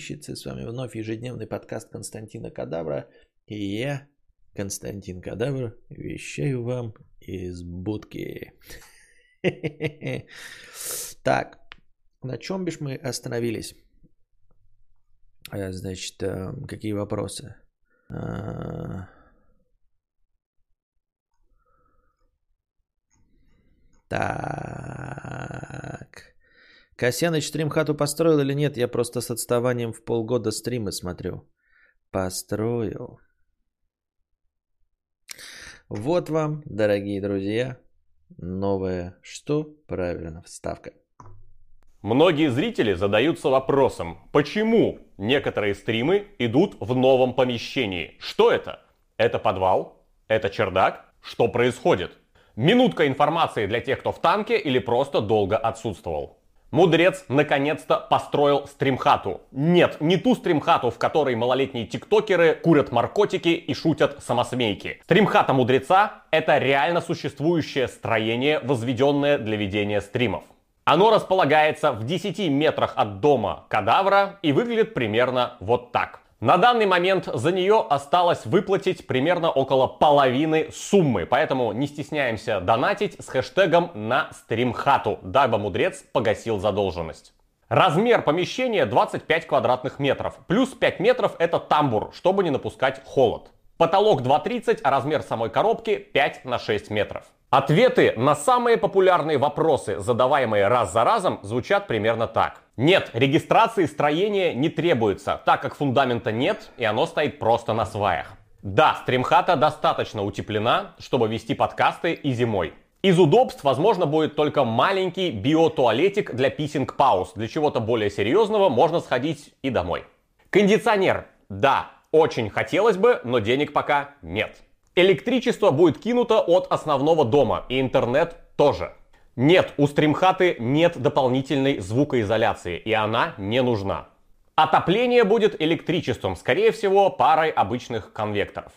подписчицы. С вами вновь ежедневный подкаст Константина Кадавра. И я, Константин Кадавр, вещаю вам из будки. Так, на чем бишь мы остановились? Э, значит, э, какие вопросы? А, так. Касьяныч стримхату построил или нет? Я просто с отставанием в полгода стримы смотрю. Построил. Вот вам, дорогие друзья, новое что? Правильно, вставка. Многие зрители задаются вопросом, почему некоторые стримы идут в новом помещении. Что это? Это подвал? Это чердак? Что происходит? Минутка информации для тех, кто в танке или просто долго отсутствовал. Мудрец наконец-то построил стримхату. Нет, не ту стримхату, в которой малолетние тиктокеры курят наркотики и шутят самосмейки. Стримхата мудреца – это реально существующее строение, возведенное для ведения стримов. Оно располагается в 10 метрах от дома кадавра и выглядит примерно вот так. На данный момент за нее осталось выплатить примерно около половины суммы, поэтому не стесняемся донатить с хэштегом на стримхату, дабы мудрец погасил задолженность. Размер помещения 25 квадратных метров, плюс 5 метров это тамбур, чтобы не напускать холод. Потолок 2,30, а размер самой коробки 5 на 6 метров. Ответы на самые популярные вопросы, задаваемые раз за разом, звучат примерно так. Нет, регистрации строения не требуется, так как фундамента нет и оно стоит просто на сваях. Да, стримхата достаточно утеплена, чтобы вести подкасты и зимой. Из удобств, возможно, будет только маленький биотуалетик для писинг-пауз. Для чего-то более серьезного можно сходить и домой. Кондиционер. Да, очень хотелось бы, но денег пока нет. Электричество будет кинуто от основного дома, и интернет тоже. Нет, у стримхаты нет дополнительной звукоизоляции, и она не нужна. Отопление будет электричеством, скорее всего, парой обычных конвекторов.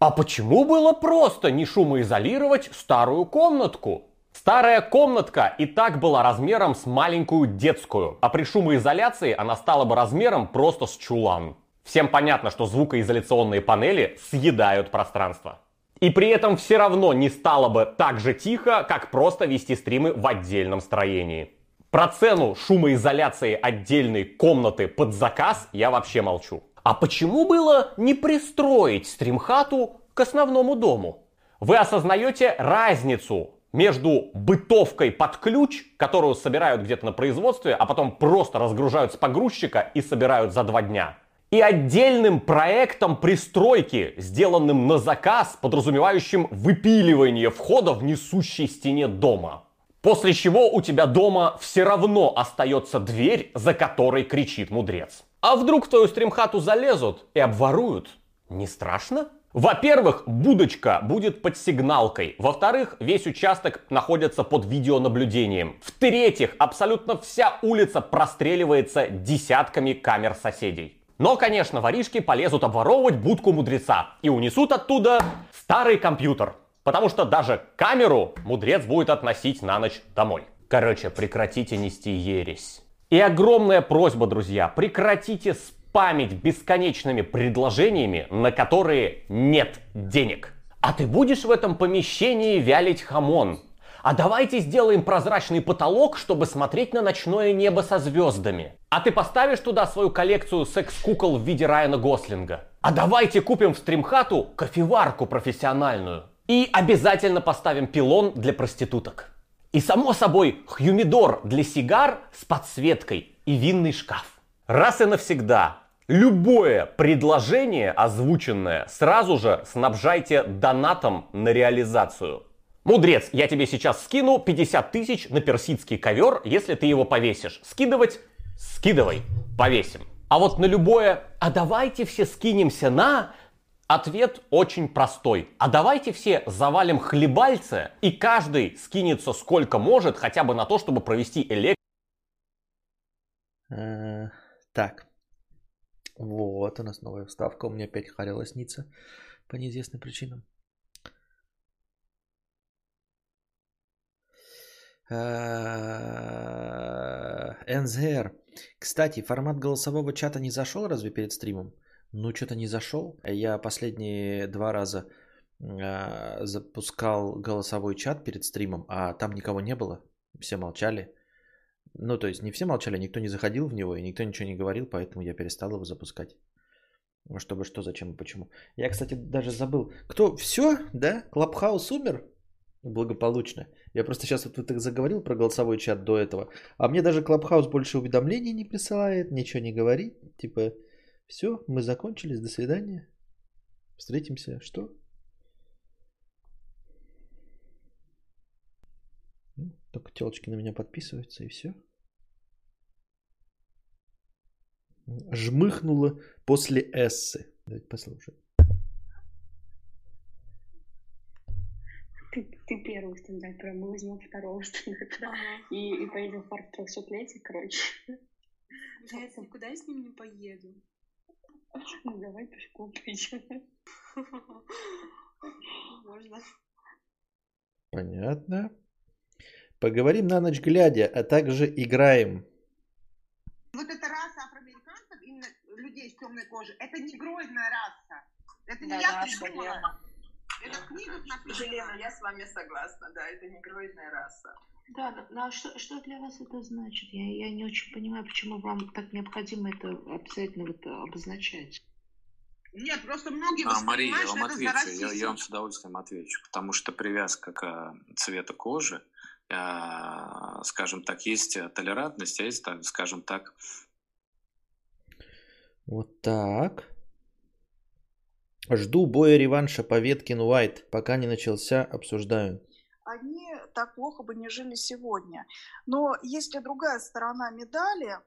А почему было просто не шумоизолировать старую комнатку? Старая комнатка и так была размером с маленькую детскую, а при шумоизоляции она стала бы размером просто с чулан. Всем понятно, что звукоизоляционные панели съедают пространство. И при этом все равно не стало бы так же тихо, как просто вести стримы в отдельном строении. Про цену шумоизоляции отдельной комнаты под заказ я вообще молчу. А почему было не пристроить стримхату к основному дому? Вы осознаете разницу между бытовкой под ключ, которую собирают где-то на производстве, а потом просто разгружают с погрузчика и собирают за два дня – и отдельным проектом пристройки, сделанным на заказ, подразумевающим выпиливание входа в несущей стене дома. После чего у тебя дома все равно остается дверь, за которой кричит мудрец. А вдруг в твою стримхату залезут и обворуют? Не страшно? Во-первых, будочка будет под сигналкой. Во-вторых, весь участок находится под видеонаблюдением. В-третьих, абсолютно вся улица простреливается десятками камер соседей. Но, конечно, воришки полезут обворовывать будку мудреца и унесут оттуда старый компьютер. Потому что даже камеру мудрец будет относить на ночь домой. Короче, прекратите нести ересь. И огромная просьба, друзья, прекратите спамить бесконечными предложениями, на которые нет денег. А ты будешь в этом помещении вялить хамон? А давайте сделаем прозрачный потолок, чтобы смотреть на ночное небо со звездами. А ты поставишь туда свою коллекцию секс-кукол в виде Райана Гослинга. А давайте купим в стримхату кофеварку профессиональную. И обязательно поставим пилон для проституток. И само собой хюмидор для сигар с подсветкой и винный шкаф. Раз и навсегда Любое предложение озвученное сразу же снабжайте донатом на реализацию. Мудрец, я тебе сейчас скину 50 тысяч на персидский ковер, если ты его повесишь. Скидывать? Скидывай, повесим. А вот на любое «а давайте все скинемся на...» Ответ очень простой. А давайте все завалим хлебальце, и каждый скинется сколько может, хотя бы на то, чтобы провести электро. Э, так. Вот у нас новая вставка. У меня опять харила снится по неизвестным причинам. НЗР. Кстати, формат голосового чата не зашел разве перед стримом? Ну, что-то не зашел. Я последние два раза э, запускал голосовой чат перед стримом, а там никого не было. Все молчали. Ну, то есть не все молчали, никто не заходил в него, и никто ничего не говорил, поэтому я перестал его запускать. Чтобы что, зачем и почему. Я, кстати, даже забыл. Кто? Все? Да? Clubhouse умер? Благополучно. Я просто сейчас вот так заговорил про голосовой чат до этого. А мне даже Clubhouse больше уведомлений не присылает, ничего не говорит. Типа, все, мы закончились, до свидания. Встретимся. Что? Ну, только телочки на меня подписываются и все. Жмыхнуло после эссы. Давайте послушаем. Ты, ты первый стендапер, мы возьмем второго стендапера ага. и, и поедем в парк трехсотлетия, короче. Я никуда с ним не поеду. Ну давай пешком пойдем. Можно. Понятно. Поговорим на ночь глядя, а также играем. Вот эта раса афроамериканцев, именно людей с темной кожей, это негроидная раса. Это не да, я да, придумала. Это написано. Железно, я с вами согласна, да, это негроидная раса. Да, ну а что, что для вас это значит? Я, я не очень понимаю, почему вам так необходимо это обязательно вот обозначать. Нет, просто многие А, Мария, я вам отвечу. Я, я вам с удовольствием отвечу. Потому что привязка к э, цвету кожи, э, скажем так, есть толерантность, а есть, скажем так, Вот так. Жду боя реванша по Веткин Уайт. Пока не начался, обсуждаю. они так плохо бы не жили сегодня. Но есть и другая сторона медали,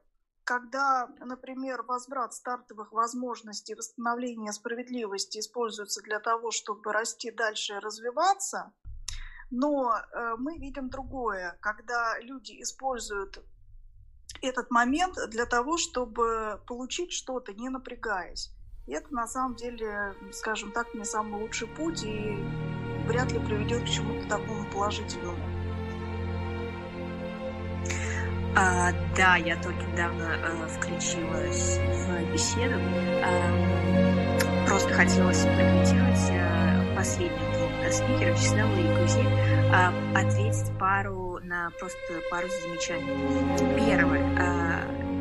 когда, например, возврат стартовых возможностей восстановления справедливости используется для того, чтобы расти дальше и развиваться, но э, мы видим другое, когда люди используют этот момент для того, чтобы получить что-то, не напрягаясь. И это на самом деле, скажем так, не самый лучший путь и вряд ли приведет к чему-то такому положительному. А, да, я только недавно э, включилась в беседу. Э, просто хотелось прокомментировать последних двух э, спикеров, Числава и Кузи, э, ответить пару на просто пару замечаний. Первое. Э,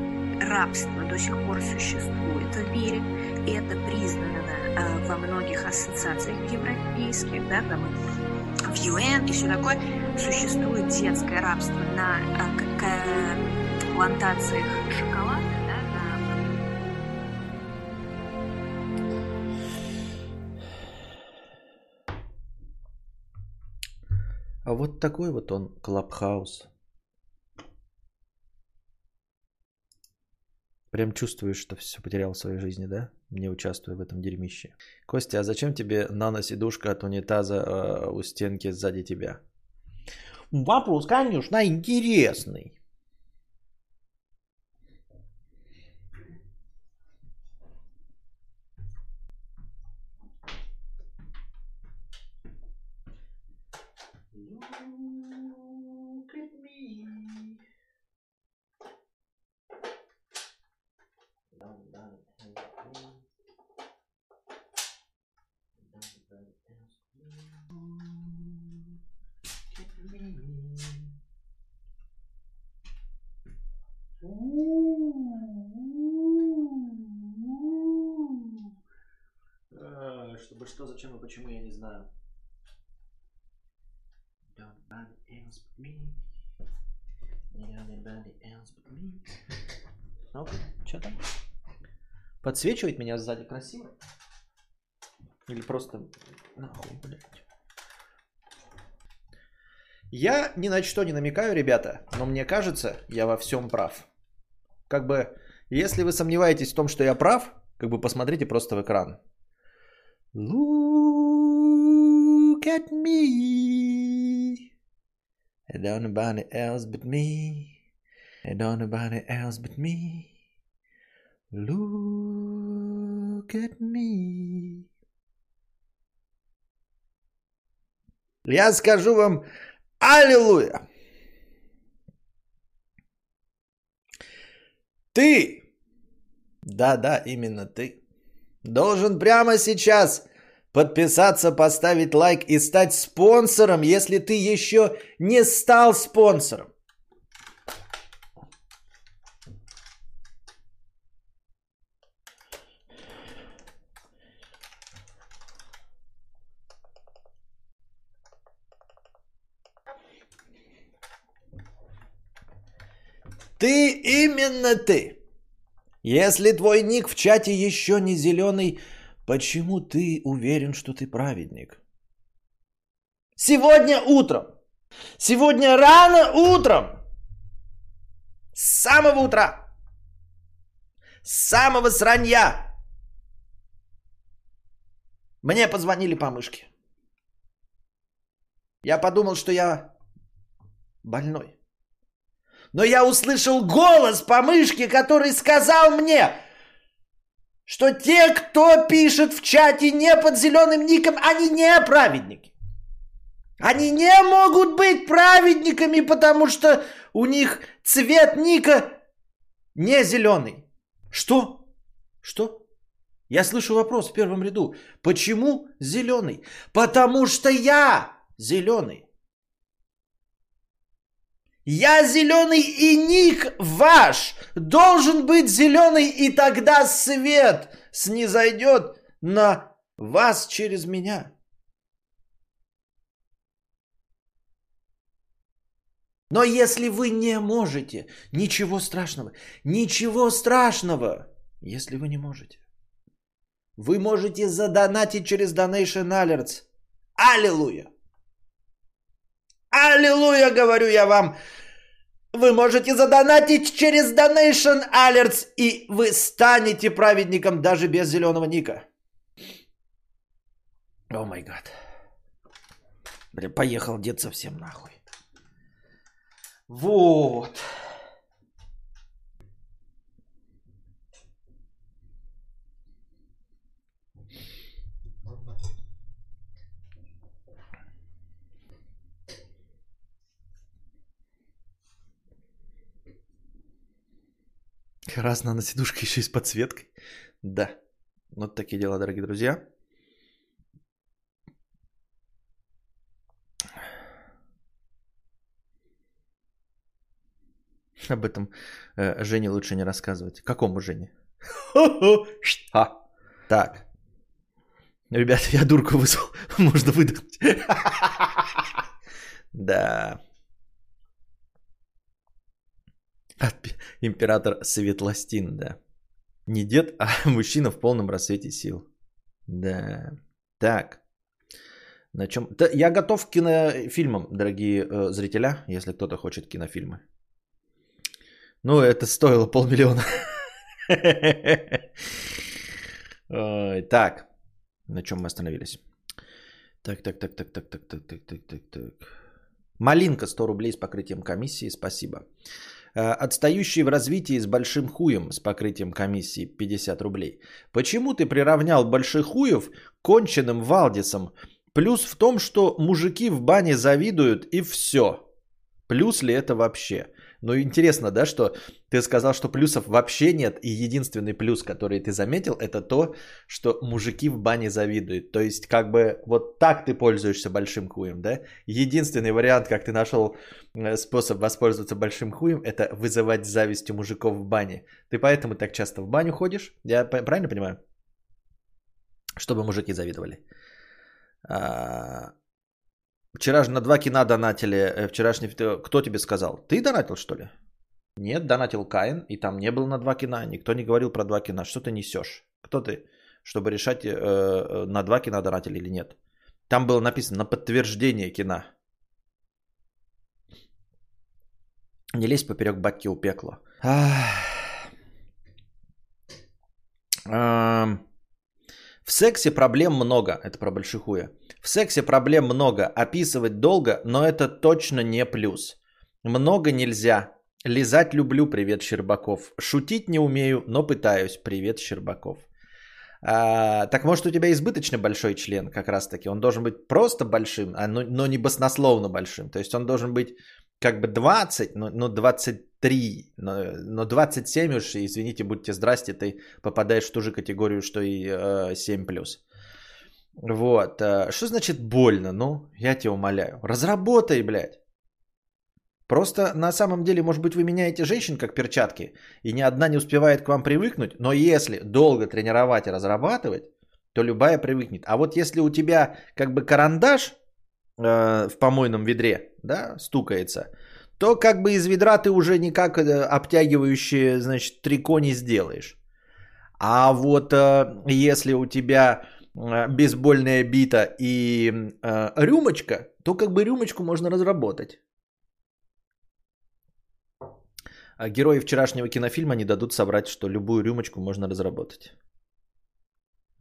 рабство до сих пор существует в мире, и это признано э, во многих ассоциациях европейских, да, там в ЮН и все такое, существует детское рабство на а, как, э, плантациях шоколада, А вот такой вот он Клабхаус. Прям чувствуешь, что все потерял в своей жизни, да? Не участвуя в этом дерьмище. Костя, а зачем тебе наносидушка от унитаза э, у стенки сзади тебя? Вопрос, конечно, интересный. Look at me. Nobody else me. Nobody else me. Look at me. А, Чтобы что, зачем и почему, я не знаю. Ну, что там? Подсвечивать меня сзади красиво? Или просто нахуй, блядь? Я ни на что не намекаю, ребята, но мне кажется, я во всем прав. Как бы, если вы сомневаетесь в том, что я прав, как бы посмотрите просто в экран. Look at me. And don't nobody else but me. And don't nobody else but me. Look at me. Я скажу вам Аллилуйя. Ты, да-да, именно ты, должен прямо сейчас подписаться, поставить лайк и стать спонсором, если ты еще не стал спонсором. Ты именно ты. Если твой ник в чате еще не зеленый, почему ты уверен, что ты праведник? Сегодня утром, сегодня рано утром, с самого утра, с самого сранья, мне позвонили по мышке. Я подумал, что я больной. Но я услышал голос по мышке, который сказал мне, что те, кто пишет в чате не под зеленым ником, они не праведники. Они не могут быть праведниками, потому что у них цвет ника не зеленый. Что? Что? Я слышу вопрос в первом ряду. Почему зеленый? Потому что я зеленый. Я зеленый и ник ваш должен быть зеленый, и тогда свет снизойдет на вас через меня. Но если вы не можете, ничего страшного, ничего страшного, если вы не можете. Вы можете задонатить через Donation Alerts. Аллилуйя! Аллилуйя, говорю я вам. Вы можете задонатить через Donation Alerts, и вы станете праведником даже без зеленого ника. О май гад. Бля, поехал дед совсем нахуй. Вот. Красная на сидушке еще и с подсветкой. Да. Вот такие дела, дорогие друзья. Об этом э, Жене лучше не рассказывать. Какому Жене? Так. Ребята, я дурку вызвал. Можно выдохнуть. Да. Император Светлостин, да. Не дед, а мужчина в полном рассвете сил. Да. Так. На чем? Да, я готов к кинофильмам, дорогие э, зрителя, если кто-то хочет кинофильмы. Ну, это стоило полмиллиона. Так. На чем мы остановились? Так, так, так, так, так, так, так, так, так, так, так. Малинка 100 рублей с покрытием комиссии, спасибо. Э, отстающий в развитии с большим хуем с покрытием комиссии 50 рублей. Почему ты приравнял больших хуев конченным Валдисом? Плюс в том, что мужики в бане завидуют и все. Плюс ли это вообще? Ну, интересно, да, что ты сказал, что плюсов вообще нет, и единственный плюс, который ты заметил, это то, что мужики в бане завидуют. То есть, как бы вот так ты пользуешься большим хуем, да? Единственный вариант, как ты нашел э, способ воспользоваться большим хуем, это вызывать зависть у мужиков в бане. Ты поэтому так часто в баню ходишь? Я правильно понимаю? Чтобы мужики завидовали. А, Вчера же на два кино донатили. Э, вчерашний... Кто тебе сказал? Ты донатил, что ли? Нет, донатил Каин, и там не был на два кино. Никто не говорил про два кино. Что ты несешь? Кто ты, чтобы решать, э, э, на два кино донатили или нет? Там было написано на подтверждение кино. Не лезь поперек батки у пекла. В сексе проблем много. Это про большихуя. В сексе проблем много. Описывать долго, но это точно не плюс. Много нельзя. Лизать люблю, привет, Щербаков. Шутить не умею, но пытаюсь, привет, Щербаков. А, так может у тебя избыточно большой член как раз таки. Он должен быть просто большим, а, но, но не баснословно большим. То есть он должен быть как бы 20, ну, ну 23 23, но, но 27 уж, извините, будьте здрасте, ты попадаешь в ту же категорию, что и э, 7+. Вот. э, Что значит больно? Ну, я тебя умоляю. Разработай, блядь. Просто на самом деле, может быть, вы меняете женщин как перчатки, и ни одна не успевает к вам привыкнуть, но если долго тренировать и разрабатывать, то любая привыкнет. А вот если у тебя как бы карандаш э, в помойном ведре, да, стукается, то как бы из ведра ты уже никак э, обтягивающее, значит, трико не сделаешь. А вот э, если у тебя э, бейсбольная бита и рюмочка, то как бы рюмочку можно разработать. А герои вчерашнего кинофильма не дадут собрать, что любую рюмочку можно разработать.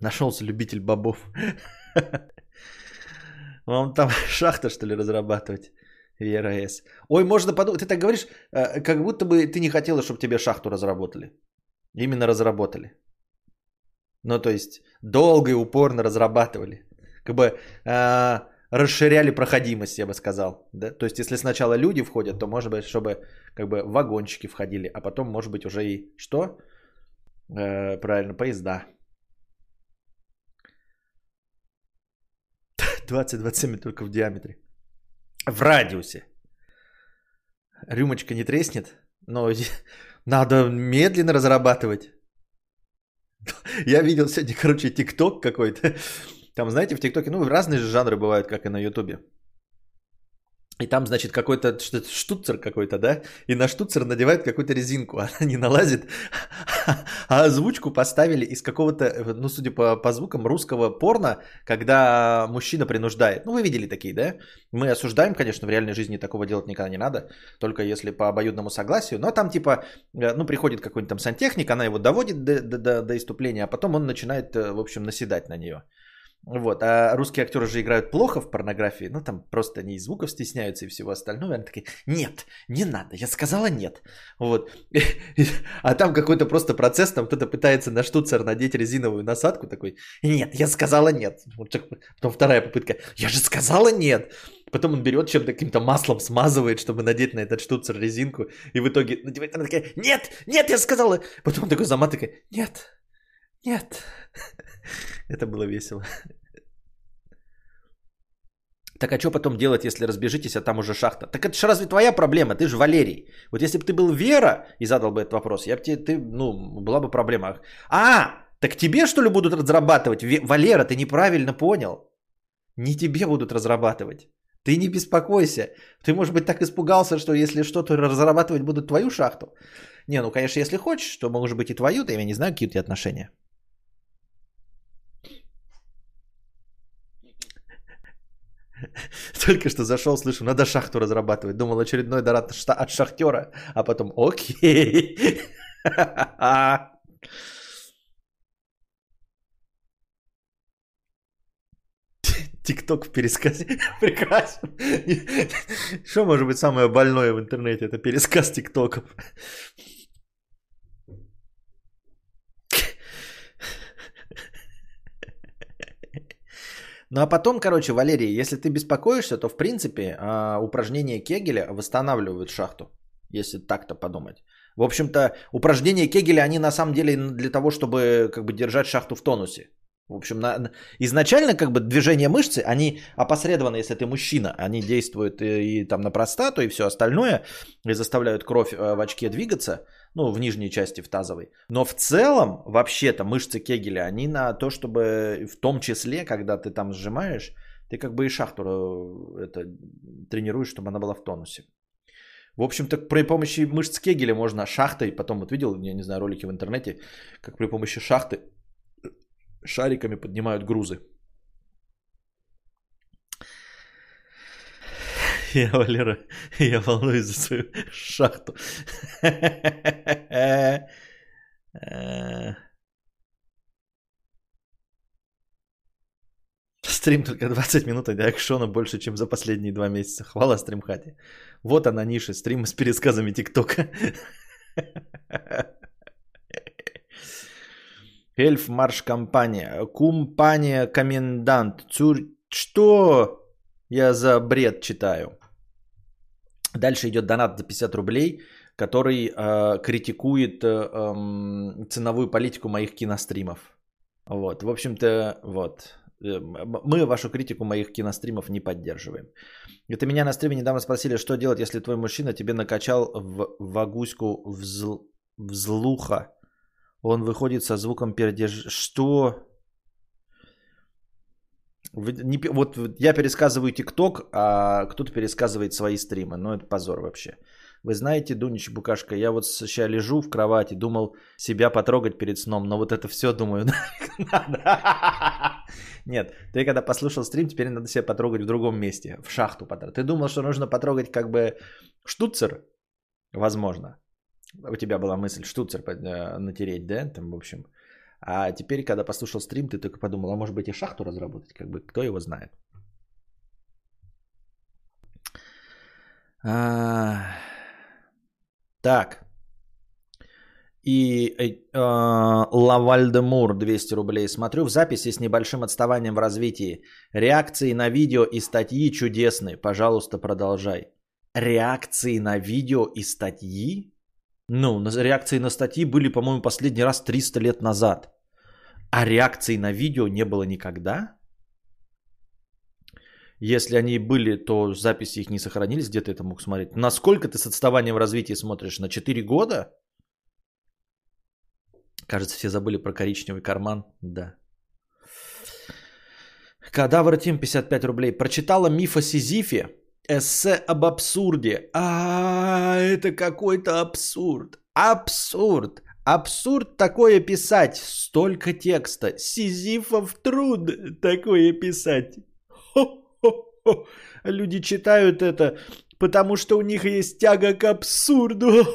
Нашелся любитель бобов. Вам там шахта, что ли, разрабатывать? Вера С. Ой, можно подумать, ты так говоришь, э, как будто бы ты не хотела, чтобы тебе шахту разработали. Именно разработали. Ну, то есть, долго и упорно разрабатывали. Как бы э, расширяли проходимость, я бы сказал. Да? То есть, если сначала люди входят, то, может быть, чтобы как бы вагончики входили, а потом, может быть, уже и что? Э, правильно, поезда. 20-27 только в диаметре. В радиусе. Рюмочка не треснет, но надо медленно разрабатывать. Я видел сегодня, короче, тикток какой-то. Там, знаете, в тиктоке, ну, разные же жанры бывают, как и на ютубе. И там, значит, какой-то штуцер какой-то, да? И на штуцер надевают какую-то резинку. Она не налазит. А озвучку поставили из какого-то, ну, судя по, по звукам, русского порно, когда мужчина принуждает. Ну, вы видели такие, да? Мы осуждаем, конечно, в реальной жизни такого делать никогда не надо. Только если по обоюдному согласию. Но там, типа, э, ну, приходит какой-нибудь там сантехник, она его доводит до, до, до, до иступления, а потом он начинает, э, в общем, наседать на нее. Вот, а русские актеры же играют плохо в порнографии, ну там просто они и звуков стесняются и всего остального. Они такие, нет, не надо, я сказала нет. Вот, а там какой-то просто процесс, там кто-то пытается на штуцер надеть резиновую насадку, такой, нет, я сказала нет. Потом вторая попытка, я же сказала нет. Потом он берет чем-то каким-то маслом, смазывает, чтобы надеть на этот штуцер резинку. И в итоге надевает, она такая, нет, нет, я сказала. Потом он такой замат, такой, нет, нет. Это было весело. Так а что потом делать, если разбежитесь, а там уже шахта? Так это же разве твоя проблема? Ты же Валерий. Вот если бы ты был Вера и задал бы этот вопрос, я бы тебе, ты, ну, была бы проблема. А, так тебе что ли будут разрабатывать? Валера, ты неправильно понял. Не тебе будут разрабатывать. Ты не беспокойся. Ты, может быть, так испугался, что если что-то разрабатывать будут твою шахту. Не, ну, конечно, если хочешь, то может быть и твою, то я не знаю, какие у тебя отношения. Только что зашел, слышу, надо шахту разрабатывать. Думал, очередной донат от шахтера, а потом окей. Тикток в пересказе. Прекрасен. Что может быть самое больное в интернете? Это пересказ тиктоков. Ну а потом, короче, Валерий, если ты беспокоишься, то в принципе а, упражнения Кегеля восстанавливают шахту, если так-то подумать. В общем-то, упражнения Кегеля, они на самом деле для того, чтобы как бы держать шахту в тонусе. В общем, на, изначально как бы движения мышцы, они опосредованно, если ты мужчина, они действуют и, и там на простату и все остальное, и заставляют кровь э, в очке двигаться, ну, в нижней части, в тазовой. Но в целом, вообще-то, мышцы Кегеля, они на то, чтобы в том числе, когда ты там сжимаешь, ты как бы и шахту э, это, тренируешь, чтобы она была в тонусе. В общем-то, при помощи мышц Кегеля можно шахтой, потом вот видел, я не знаю, ролики в интернете, как при помощи шахты шариками поднимают грузы. Я, Валера, я волнуюсь за свою шахту. Стрим только 20 минут, а экшона больше, чем за последние два месяца. Хвала стримхате. Вот она ниша, стрим с пересказами ТикТока. Эльф марш компания. Кумпания комендант. Цур... Что? Я за бред читаю. Дальше идет донат за 50 рублей. который э, критикует э, эм, ценовую политику моих киностримов. Вот, в общем-то, вот. Э, Мы вашу критику моих киностримов не поддерживаем. Это меня на стриме недавно спросили, что делать, если твой мужчина тебе накачал в вагуську взл... взлуха. Он выходит со звуком пердеж... Что? Не Вот я пересказываю ТикТок, а кто-то пересказывает свои стримы. Ну, это позор вообще. Вы знаете, Дунич Букашка, я вот сейчас лежу в кровати, думал себя потрогать перед сном, но вот это все, думаю, надо. Нет, ты когда послушал стрим, теперь надо себя потрогать в другом месте, в шахту потрогать. Ты думал, что нужно потрогать как бы штуцер? Возможно. У тебя была мысль штуцер э, натереть, да? Там, в общем. А теперь, когда послушал стрим, ты только подумал, а может быть и шахту разработать? Как бы, кто его знает? А, Так. И э, э, Лавальдемур 200 рублей. Смотрю в записи с небольшим отставанием в развитии. Реакции на видео и статьи чудесны. Пожалуйста, продолжай. Реакции на видео и статьи? Ну, реакции на статьи были, по-моему, последний раз 300 лет назад. А реакций на видео не было никогда? Если они были, то записи их не сохранились, где ты это мог смотреть? Насколько ты с отставанием в развитии смотришь? На 4 года? Кажется, все забыли про коричневый карман. Да. Кадавр Тим 55 рублей. Прочитала миф о Сизифе. Эссе об абсурде. А, это какой-то абсурд. Абсурд. Абсурд такое писать. Столько текста. Сизифов труд такое писать. Хо-хо-хо. Люди читают это, потому что у них есть тяга к абсурду.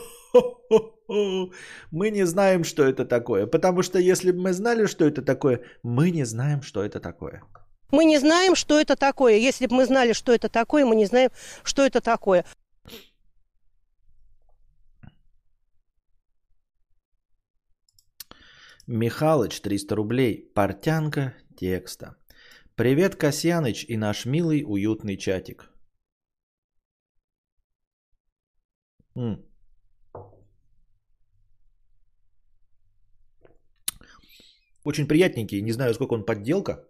Мы не знаем, что это такое. Потому что если бы мы знали, что это такое, мы не знаем, что это такое. Мы не знаем, что это такое. Если бы мы знали, что это такое, мы не знаем, что это такое. Михалыч, 300 рублей. Портянка текста. Привет, Касьяныч и наш милый уютный чатик. М. Очень приятненький. Не знаю, сколько он подделка.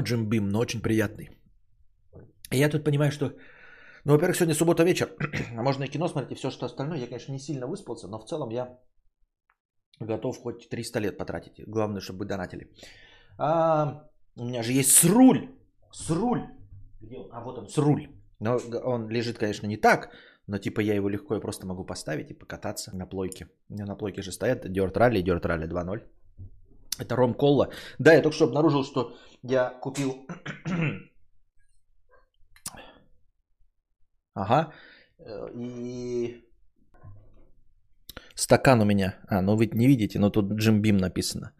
Джим Бим, но очень приятный. И я тут понимаю, что... Ну, во-первых, сегодня суббота вечер, а можно и кино смотреть, и все, что остальное. Я, конечно, не сильно выспался, но в целом я готов хоть 300 лет потратить. Главное, чтобы вы донатили. А, у меня же есть сруль. Сруль. Где он? А вот он, сруль. Но он лежит, конечно, не так, но типа я его легко и просто могу поставить и покататься на плойке. У меня на плойке же стоят Dirt Rally, Dirt Rally 2.0. Это Ром Колла. Да, я только что обнаружил, что я купил... ага. Э, И стакан у меня. А, ну вы не видите, но тут Джим Бим написано.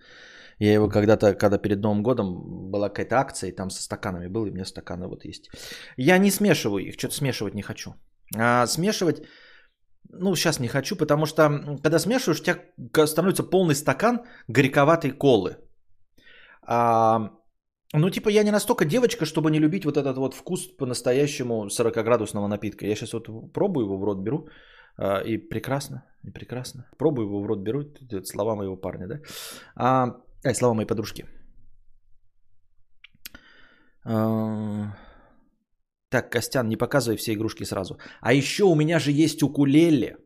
Я его когда-то, когда перед Новым годом была какая-то акция, и там со стаканами был, и у меня стаканы вот есть. Я не смешиваю их, что-то смешивать не хочу. А смешивать, ну, сейчас не хочу, потому что когда смешиваешь, у тебя становится полный стакан горьковатой колы. А, ну, типа, я не настолько девочка, чтобы не любить вот этот вот вкус по-настоящему 40-градусного напитка. Я сейчас вот пробую его в рот беру, а, и прекрасно, и прекрасно. Пробую его в рот беру, слова моего парня, да? А, ай, слова моей подружки. А, так, Костян, не показывай все игрушки сразу. А еще у меня же есть укулеле.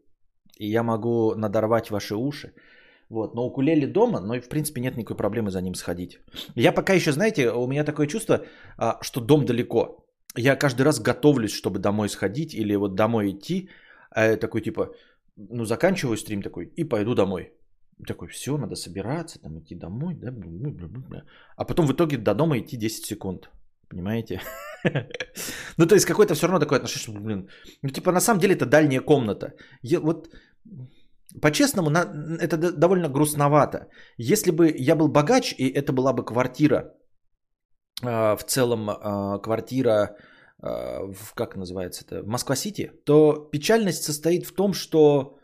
И я могу надорвать ваши уши. Вот, но укулеле дома, но и в принципе нет никакой проблемы за ним сходить. Я пока еще, знаете, у меня такое чувство, а, что дом далеко. Я каждый раз готовлюсь, чтобы домой сходить или вот домой идти. А такой типа, ну заканчиваю стрим такой и пойду домой. Такой, все, надо собираться, там идти домой, да, а потом в итоге до дома идти 10 секунд. Понимаете? Ну, то есть, какое-то все равно такое отношение, что, блин, ну, типа, на самом деле это дальняя комната. Я, вот, по-честному, на, это довольно грустновато. Если бы я был богач, и это была бы квартира, а, в целом а, квартира, а, в, как называется это, в Москва-Сити, то печальность состоит в том, что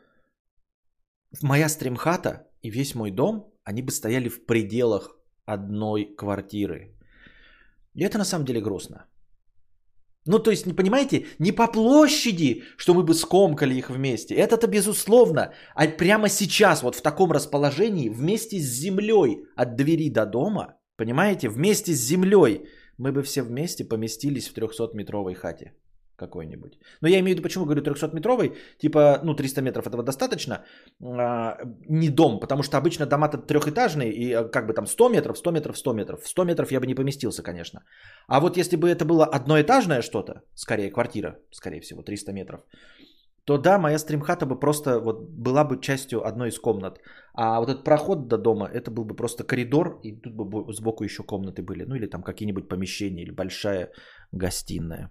моя стримхата и весь мой дом, они бы стояли в пределах одной квартиры. И это на самом деле грустно. Ну, то есть, не понимаете, не по площади, что мы бы скомкали их вместе. Это-то безусловно. А прямо сейчас, вот в таком расположении, вместе с землей от двери до дома, понимаете, вместе с землей, мы бы все вместе поместились в 300-метровой хате какой-нибудь. Но я имею в виду, почему говорю 300-метровый, типа, ну, 300 метров этого достаточно, а, не дом, потому что обычно дома-то трехэтажные, и а, как бы там 100 метров, 100 метров, 100 метров. В 100 метров я бы не поместился, конечно. А вот если бы это было одноэтажное что-то, скорее квартира, скорее всего, 300 метров, то да, моя стримхата бы просто вот была бы частью одной из комнат. А вот этот проход до дома, это был бы просто коридор, и тут бы сбоку еще комнаты были. Ну или там какие-нибудь помещения, или большая гостиная.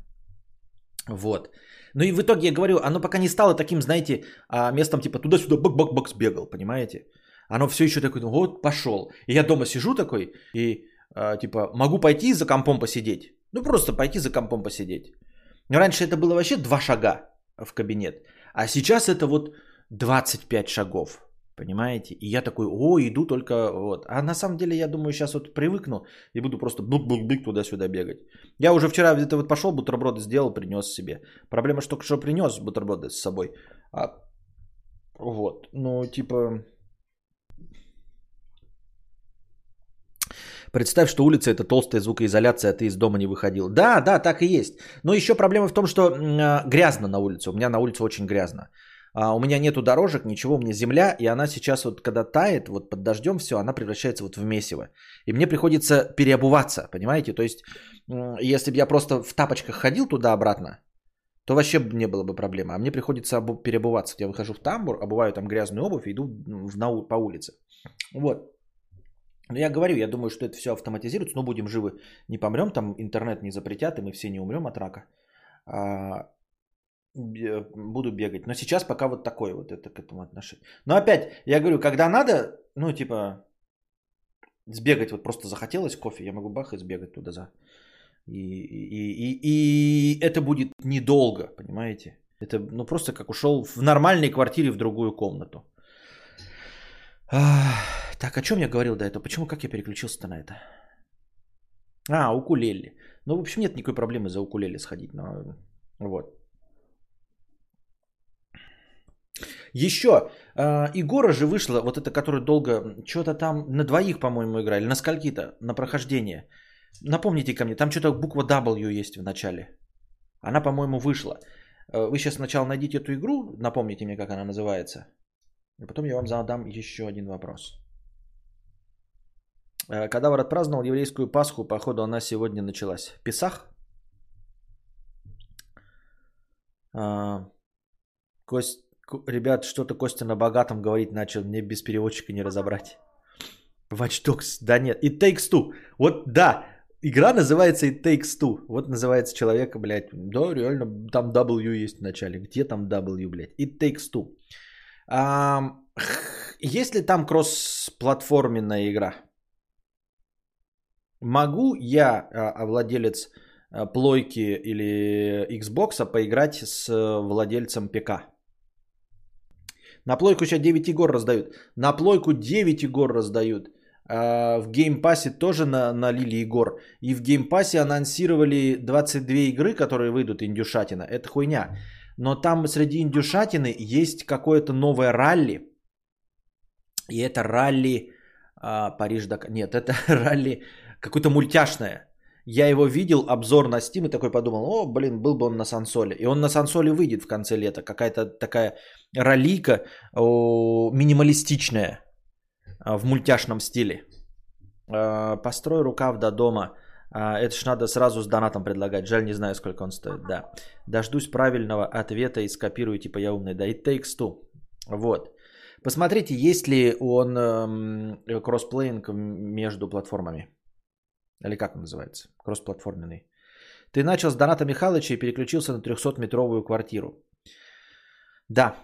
Вот. Ну и в итоге я говорю, оно пока не стало таким, знаете, а, местом типа туда-сюда бак-бак-бак сбегал, понимаете? Оно все еще такое, ну вот пошел. И я дома сижу такой и а, типа могу пойти за компом посидеть. Ну просто пойти за компом посидеть. Раньше это было вообще два шага в кабинет. А сейчас это вот 25 шагов. Понимаете? И я такой, о, иду только вот. А на самом деле, я думаю, сейчас вот привыкну и буду просто бук-бук-бик туда-сюда бегать. Я уже вчера где-то вот пошел, бутерброды сделал, принес себе. Проблема, что что принес бутерброды с собой. А, вот, ну, типа... Представь, что улица это толстая звукоизоляция, а ты из дома не выходил. Да, да, так и есть. Но еще проблема в том, что э, грязно на улице. У меня на улице очень грязно. А, у меня нету дорожек, ничего, у меня земля, и она сейчас вот, когда тает, вот под дождем все, она превращается вот в месиво. И мне приходится переобуваться, понимаете? То есть, если бы я просто в тапочках ходил туда-обратно, то вообще не было бы проблемы. А мне приходится обу- переобуваться. Я выхожу в тамбур, обуваю там грязную обувь и иду в, на, по улице. Вот. Но я говорю, я думаю, что это все автоматизируется, но будем живы, не помрем, там интернет не запретят, и мы все не умрем от рака. А, буду бегать. Но сейчас пока вот такое вот это к этому отношение. Но опять, я говорю, когда надо, ну типа, сбегать, вот просто захотелось кофе, я могу бах и сбегать туда за. И, и, и, и это будет недолго, понимаете? Это ну просто как ушел в нормальной квартире в другую комнату. Так, о чем я говорил до этого? Почему, как я переключился-то на это? А, укулеле. Ну, в общем, нет никакой проблемы за укулеле сходить. Но... Вот. Еще, э, Игора же вышла, вот это, которая долго, что-то там на двоих, по-моему, играли, на скольки-то, на прохождение. Напомните ко мне, там что-то буква W есть в начале. Она, по-моему, вышла. Э, вы сейчас сначала найдите эту игру, напомните мне, как она называется. И потом я вам задам еще один вопрос. Э, Кадавр отпраздновал еврейскую Пасху, походу она сегодня началась. Песах? А, Кость, Ребят, что-то Костя на богатом говорить начал, мне без переводчика не разобрать. Watch Dogs, да нет, It Takes Two. Вот да, игра называется It Takes Two. Вот называется человека, блядь, да, реально, там W есть в начале. Где там W, блядь? It Takes Two. А, есть ли там кросс-платформенная игра? Могу я, а, владелец а, плойки или Xbox, поиграть с владельцем ПК? На плойку сейчас 9 игр раздают. На плойку 9 игр раздают. А в Game Pass е тоже на, налили игр. И в Game Pass е анонсировали 22 игры, которые выйдут индюшатина. Это хуйня. Но там среди индюшатины есть какое-то новое ралли. И это ралли а, Париж Дакар. Нет, это ралли какое-то мультяшное. Я его видел, обзор на Steam и такой подумал, о, блин, был бы он на консоли. И он на консоли выйдет в конце лета. Какая-то такая раллийка минималистичная в мультяшном стиле. А, построй рукав до дома. А, это ж надо сразу с донатом предлагать. Жаль, не знаю, сколько он стоит. Да. Дождусь правильного ответа и скопирую, типа я умный. Да, It Takes Two. Вот. Посмотрите, есть ли он эм, cross-playing между платформами. Или как он называется? Кроссплатформенный. Ты начал с Доната Михайловича и переключился на 300-метровую квартиру. Да,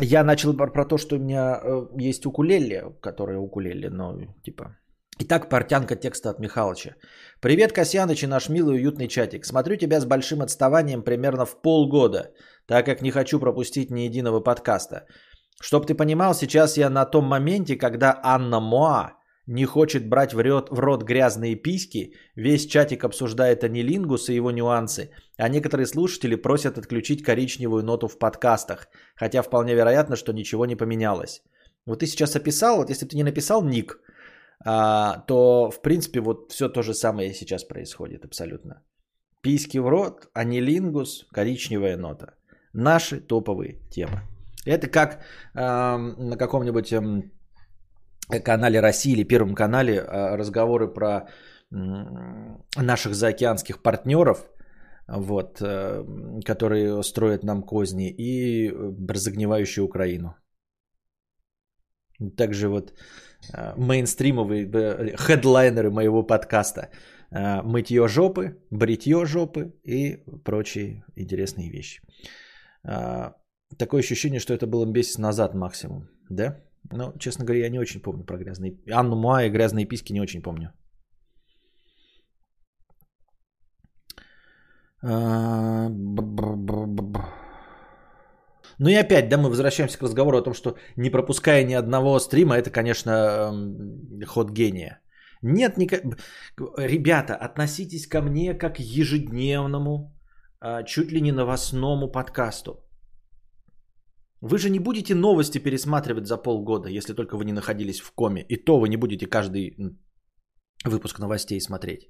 я начал про то, что у меня э, есть укулеле, которая укулеле, но типа... Итак, портянка текста от Михалыча. Привет, Касьяныч и наш милый уютный чатик. Смотрю тебя с большим отставанием примерно в полгода, так как не хочу пропустить ни единого подкаста. Чтоб ты понимал, сейчас я на том моменте, когда Анна Моа не хочет брать в рот, в рот грязные письки, весь чатик обсуждает анилингус и его нюансы, а некоторые слушатели просят отключить коричневую ноту в подкастах, хотя вполне вероятно, что ничего не поменялось. Вот ты сейчас описал, вот если ты не написал ник, а, то в принципе вот все то же самое сейчас происходит абсолютно. Письки в рот, анилингус, коричневая нота. Наши топовые темы. Это как э, на каком-нибудь э, канале России или Первом канале э, разговоры про наших заокеанских партнеров, вот, э, которые строят нам козни, и разогневающие Украину. Также вот э, мейнстримовые э, хедлайнеры моего подкаста. Мытье жопы, бритье жопы и прочие интересные вещи. Э, такое ощущение, что это было месяц назад максимум, да? Но, честно говоря, я не очень помню про грязные... Анну Муа и грязные писки не очень помню. Ну и опять, да, мы возвращаемся к разговору о том, что не пропуская ни одного стрима, это, конечно, эм, ход гения. Нет, никак... ребята, относитесь ко мне как к ежедневному, а, чуть ли не новостному подкасту. Вы же не будете новости пересматривать за полгода, если только вы не находились в коме. И то вы не будете каждый выпуск новостей смотреть.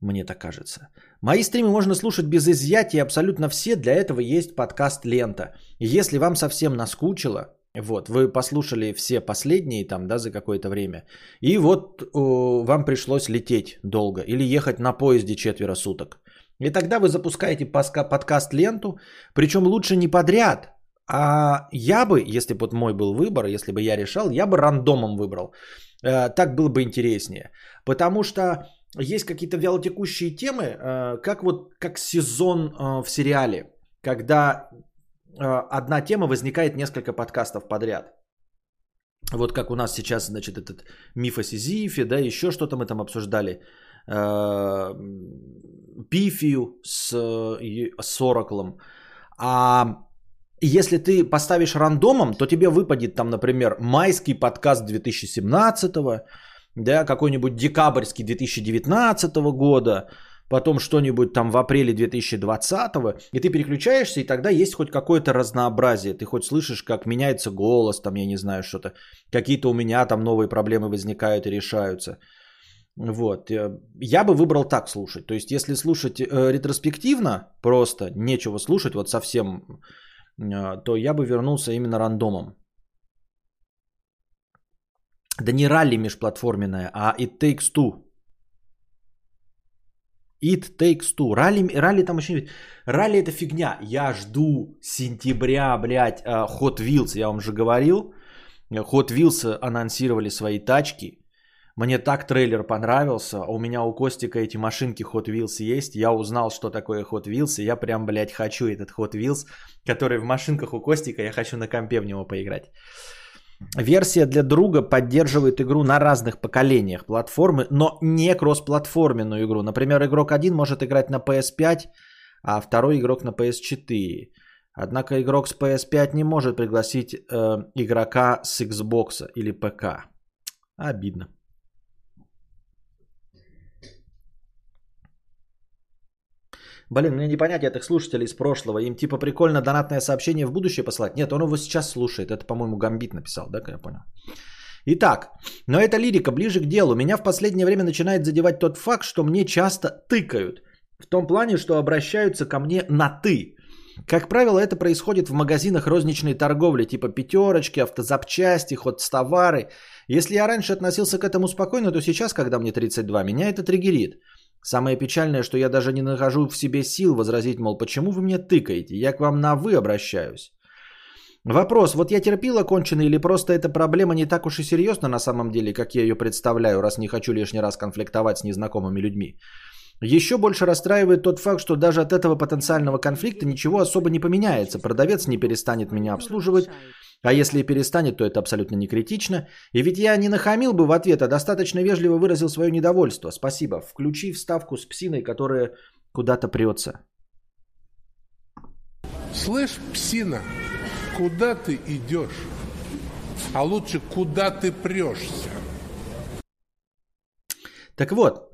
Мне так кажется. Мои стримы можно слушать без изъятия абсолютно все. Для этого есть подкаст «Лента». Если вам совсем наскучило, вот, вы послушали все последние там, да, за какое-то время, и вот э, вам пришлось лететь долго или ехать на поезде четверо суток. И тогда вы запускаете подкаст «Ленту», причем лучше не подряд, а я бы, если бы вот мой был выбор, если бы я решал, я бы рандомом выбрал. Э, так было бы интереснее. Потому что есть какие-то вялотекущие темы, э, как вот как сезон э, в сериале, когда одна тема возникает несколько подкастов подряд. Вот как у нас сейчас, значит, этот миф о Сизифе, да, еще что-то мы там обсуждали. Пифию с, с Ораклом. А если ты поставишь рандомом, то тебе выпадет там, например, майский подкаст 2017, да, какой-нибудь декабрьский 2019 года, потом что-нибудь там в апреле 2020, и ты переключаешься, и тогда есть хоть какое-то разнообразие. Ты хоть слышишь, как меняется голос, там, я не знаю, что-то. Какие-то у меня там новые проблемы возникают и решаются. Вот. Э, я бы выбрал так слушать. То есть, если слушать э, ретроспективно, просто нечего слушать, вот совсем то я бы вернулся именно рандомом. Да не ралли межплатформенная, а It Takes Two. It Takes Two. Ралли, ралли там не... Ралли это фигня. Я жду сентября, блядь, а, Hot Wheels. Я вам же говорил. Hot Wheels анонсировали свои тачки. Мне так трейлер понравился. У меня у Костика эти машинки Hot Wheels есть. Я узнал, что такое Hot Wheels. И я прям, блядь, хочу этот Hot Wheels, который в машинках у Костика. Я хочу на компе в него поиграть. Версия для друга поддерживает игру на разных поколениях платформы, но не кроссплатформенную игру. Например, игрок один может играть на PS5, а второй игрок на PS4. Однако игрок с PS5 не может пригласить э, игрока с Xbox или ПК. Обидно. Блин, мне не понять этих слушателей из прошлого. Им типа прикольно донатное сообщение в будущее посылать. Нет, он его сейчас слушает. Это, по-моему, Гамбит написал, да, как я понял. Итак, но эта лирика ближе к делу. Меня в последнее время начинает задевать тот факт, что мне часто тыкают. В том плане, что обращаются ко мне на «ты». Как правило, это происходит в магазинах розничной торговли, типа пятерочки, автозапчасти, ход с товары. Если я раньше относился к этому спокойно, то сейчас, когда мне 32, меня это триггерит. Самое печальное, что я даже не нахожу в себе сил возразить, мол, почему вы мне тыкаете? Я к вам на «вы» обращаюсь. Вопрос, вот я терпила конченый или просто эта проблема не так уж и серьезна на самом деле, как я ее представляю, раз не хочу лишний раз конфликтовать с незнакомыми людьми. Еще больше расстраивает тот факт, что даже от этого потенциального конфликта ничего особо не поменяется. Продавец не перестанет меня обслуживать, а если и перестанет, то это абсолютно не критично. И ведь я не нахамил бы в ответ, а достаточно вежливо выразил свое недовольство. Спасибо. Включи вставку с псиной, которая куда-то прется. Слышь, псина, куда ты идешь? А лучше, куда ты прешься? Так вот,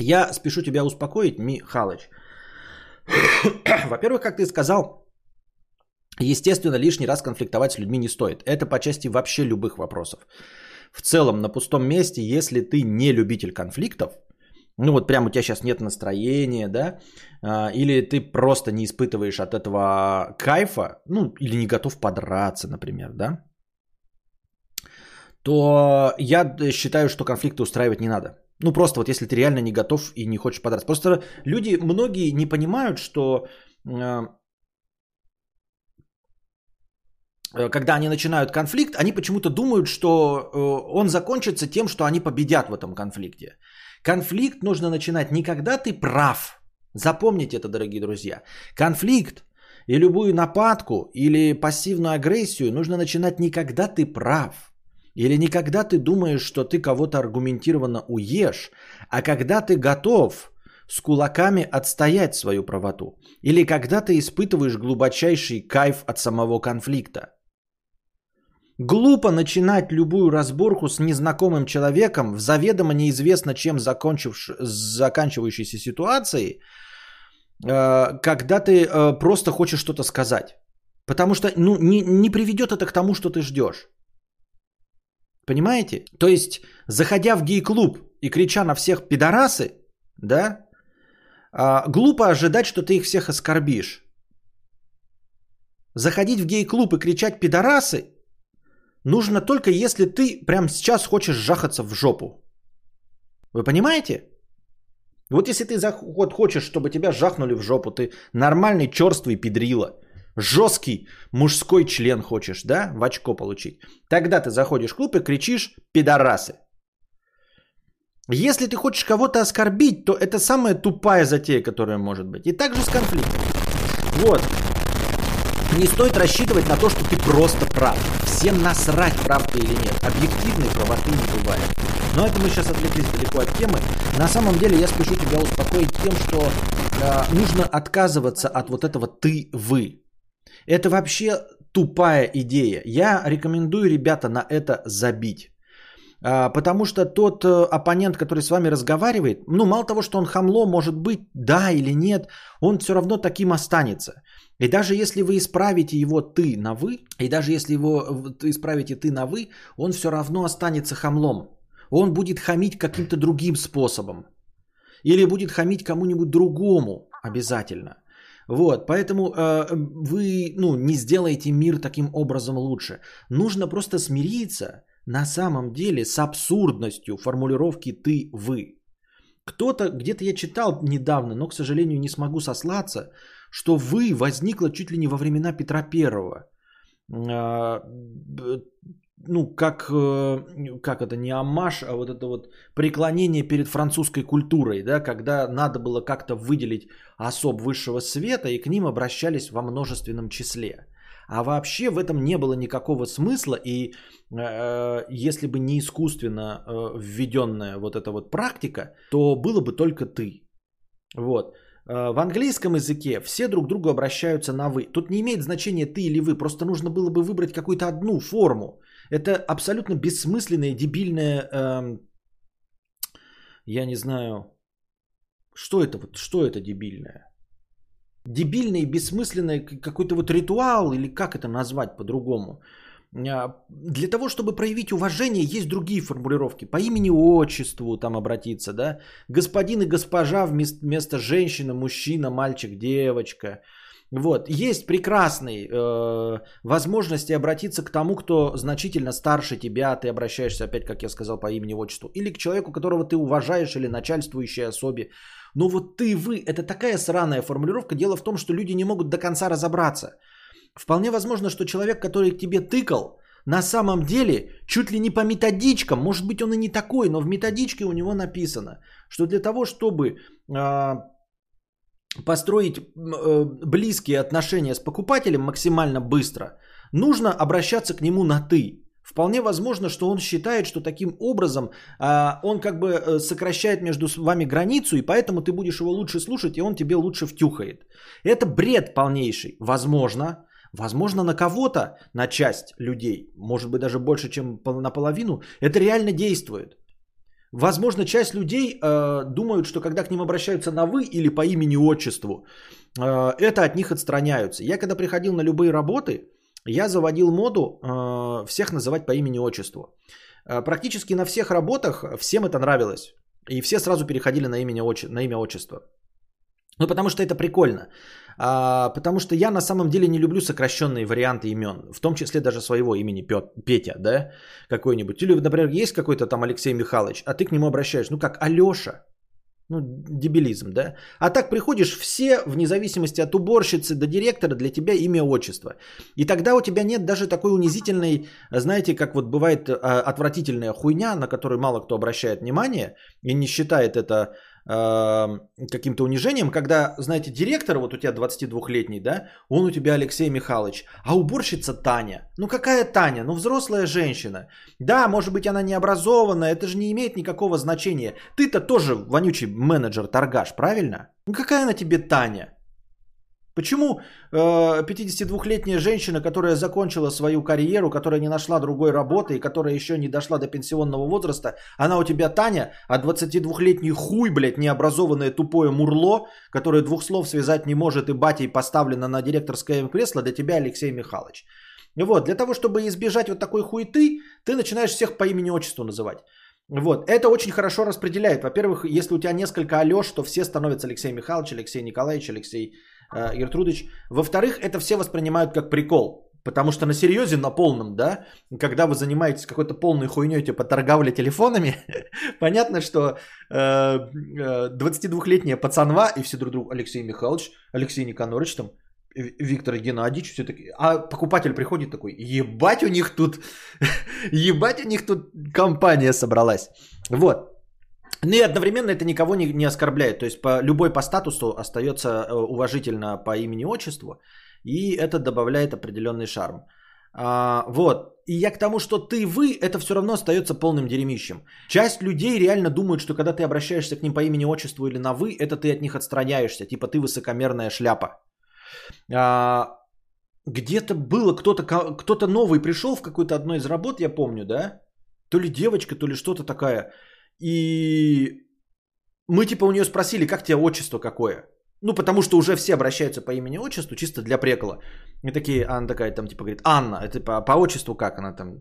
я спешу тебя успокоить, Михалыч. Во-первых, как ты сказал, естественно, лишний раз конфликтовать с людьми не стоит. Это по части вообще любых вопросов. В целом, на пустом месте, если ты не любитель конфликтов, ну вот прям у тебя сейчас нет настроения, да, а, или ты просто не испытываешь от этого кайфа, ну или не готов подраться, например, да, то я считаю, что конфликты устраивать не надо. Ну просто вот если ты реально не готов и не хочешь подраться. Просто люди, многие не понимают, что а, когда они начинают конфликт, они почему-то думают, что э, он закончится тем, что они победят в этом конфликте. Конфликт нужно начинать не когда ты прав. Запомните это, дорогие друзья. Конфликт и любую нападку или пассивную агрессию нужно начинать не когда ты прав. Или не когда ты думаешь, что ты кого-то аргументированно уешь, а когда ты готов с кулаками отстоять свою правоту. Или когда ты испытываешь глубочайший кайф от самого конфликта. Глупо начинать любую разборку с незнакомым человеком в заведомо неизвестно чем заканчивающейся ситуации, э, когда ты э, просто хочешь что-то сказать. Потому что ну, не, не приведет это к тому, что ты ждешь. Понимаете? То есть, заходя в гей-клуб и крича на всех пидорасы, да, э, глупо ожидать, что ты их всех оскорбишь. Заходить в гей-клуб и кричать пидорасы – нужно только если ты прямо сейчас хочешь жахаться в жопу. Вы понимаете? Вот если ты вот хочешь, чтобы тебя жахнули в жопу, ты нормальный черствый педрила, жесткий мужской член хочешь, да, в очко получить, тогда ты заходишь в клуб и кричишь «пидорасы». Если ты хочешь кого-то оскорбить, то это самая тупая затея, которая может быть. И также с конфликтом. Вот. Не стоит рассчитывать на то, что ты просто прав. Всем насрать, прав ты или нет. Объективной правоты не бывает. Но это мы сейчас отвлеклись далеко от темы. На самом деле я спешу тебя успокоить тем, что э, нужно отказываться от вот этого ты-вы. Это вообще тупая идея. Я рекомендую, ребята, на это забить. А, потому что тот э, оппонент, который с вами разговаривает, ну, мало того, что он хамло, может быть, да или нет, он все равно таким останется. И даже если вы исправите его ты на вы, и даже если его исправите ты на вы, он все равно останется хамлом. Он будет хамить каким-то другим способом. Или будет хамить кому-нибудь другому обязательно. Вот, поэтому э, вы ну, не сделаете мир таким образом лучше. Нужно просто смириться на самом деле с абсурдностью формулировки ты-вы. Кто-то, где-то я читал недавно, но, к сожалению, не смогу сослаться, что вы возникло чуть ли не во времена Петра Первого. Ну, как, э, как это, не амаш, а вот это вот преклонение перед французской культурой, да, когда надо было как-то выделить особ высшего света, и к ним обращались во множественном числе. А вообще в этом не было никакого смысла, и э, если бы не искусственно э, введенная вот эта вот практика, то было бы только ты. Вот. Э, в английском языке все друг другу обращаются на «вы». Тут не имеет значения «ты» или «вы», просто нужно было бы выбрать какую-то одну форму. Это абсолютно бессмысленная, дебильная, э, я не знаю, что это, вот, что это дебильное? Дебильный, бессмысленный какой-то вот ритуал, или как это назвать по-другому – а, для того, чтобы проявить уважение, есть другие формулировки. По имени отчеству там обратиться, да. Господин и госпожа вместо женщина, мужчина, мальчик, девочка. Вот. Есть прекрасные э, возможности обратиться к тому, кто значительно старше тебя, ты обращаешься опять, как я сказал, по имени отчеству. Или к человеку, которого ты уважаешь, или начальствующей особе. Но вот ты, вы, это такая сраная формулировка. Дело в том, что люди не могут до конца разобраться. Вполне возможно, что человек, который к тебе тыкал, на самом деле чуть ли не по методичкам, может быть он и не такой, но в методичке у него написано, что для того, чтобы э, построить э, близкие отношения с покупателем максимально быстро, нужно обращаться к нему на ты. Вполне возможно, что он считает, что таким образом э, он как бы э, сокращает между вами границу, и поэтому ты будешь его лучше слушать, и он тебе лучше втюхает. Это бред полнейший. Возможно, Возможно, на кого-то, на часть людей, может быть даже больше, чем наполовину, это реально действует. Возможно, часть людей э, думают, что когда к ним обращаются на вы или по имени отчеству, э, это от них отстраняются. Я когда приходил на любые работы, я заводил моду э, всех называть по имени отчеству. Э, практически на всех работах всем это нравилось. И все сразу переходили на, имя, на имя отчество. Ну, потому что это прикольно. А, потому что я на самом деле не люблю сокращенные варианты имен, в том числе даже своего имени Петя, да, какой-нибудь. Или, например, есть какой-то там Алексей Михайлович, а ты к нему обращаешь, ну как Алеша, ну, дебилизм, да? А так приходишь, все, вне зависимости от уборщицы до директора, для тебя имя, отчество. И тогда у тебя нет даже такой унизительной, знаете, как вот бывает а, отвратительная хуйня, на которую мало кто обращает внимание и не считает это каким-то унижением, когда, знаете, директор, вот у тебя 22-летний, да, он у тебя Алексей Михайлович, а уборщица Таня. Ну какая Таня? Ну взрослая женщина. Да, может быть она не образованная, это же не имеет никакого значения. Ты-то тоже вонючий менеджер, торгаш, правильно? Ну какая она тебе Таня? Почему э, 52-летняя женщина, которая закончила свою карьеру, которая не нашла другой работы и которая еще не дошла до пенсионного возраста, она у тебя Таня, а 22-летний хуй, блядь, необразованное тупое мурло, которое двух слов связать не может и батей поставлено на директорское кресло, для тебя Алексей Михайлович. Вот, для того, чтобы избежать вот такой хуеты, ты начинаешь всех по имени-отчеству называть. Вот, это очень хорошо распределяет. Во-первых, если у тебя несколько Алеш, то все становятся Алексей Михайлович, Алексей Николаевич, Алексей Гертрудович. Во-вторых, это все воспринимают как прикол. Потому что на серьезе, на полном, да, когда вы занимаетесь какой-то полной хуйней, типа торговля телефонами, понятно, что э, э, 22-летняя пацанва и все друг другу, Алексей Михайлович, Алексей Никонорович, там, Виктор Геннадьевич, все таки а покупатель приходит такой, ебать у них тут, ебать у них тут компания собралась. Вот. Ну и одновременно это никого не, не оскорбляет. То есть по, любой по статусу остается э, уважительно по имени отчеству. И это добавляет определенный шарм. А, вот. И я к тому, что ты вы, это все равно остается полным дерьмищем. Часть людей реально думают, что когда ты обращаешься к ним по имени отчеству или на вы, это ты от них отстраняешься. Типа ты высокомерная шляпа. А, где-то было кто-то, кто-то новый пришел в какой-то одной из работ, я помню, да? То ли девочка, то ли что-то такая. И мы типа у нее спросили, как тебе отчество какое? Ну, потому что уже все обращаются по имени отчеству, чисто для прикола. И такие, Анна такая там типа говорит, Анна, это по, по отчеству как она там?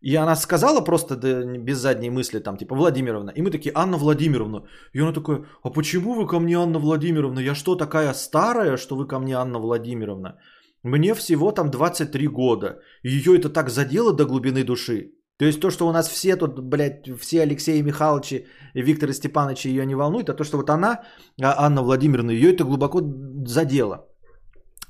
И она сказала просто да, без задней мысли, там, типа, Владимировна. И мы такие, Анна Владимировна. И она такая, а почему вы ко мне, Анна Владимировна? Я что, такая старая, что вы ко мне, Анна Владимировна? Мне всего там 23 года. И ее это так задело до глубины души. То есть то, что у нас все тут, блядь, все Алексеи Михайловичи и Виктора Степановича ее не волнует, а то, что вот она, а, Анна Владимировна, ее это глубоко задело.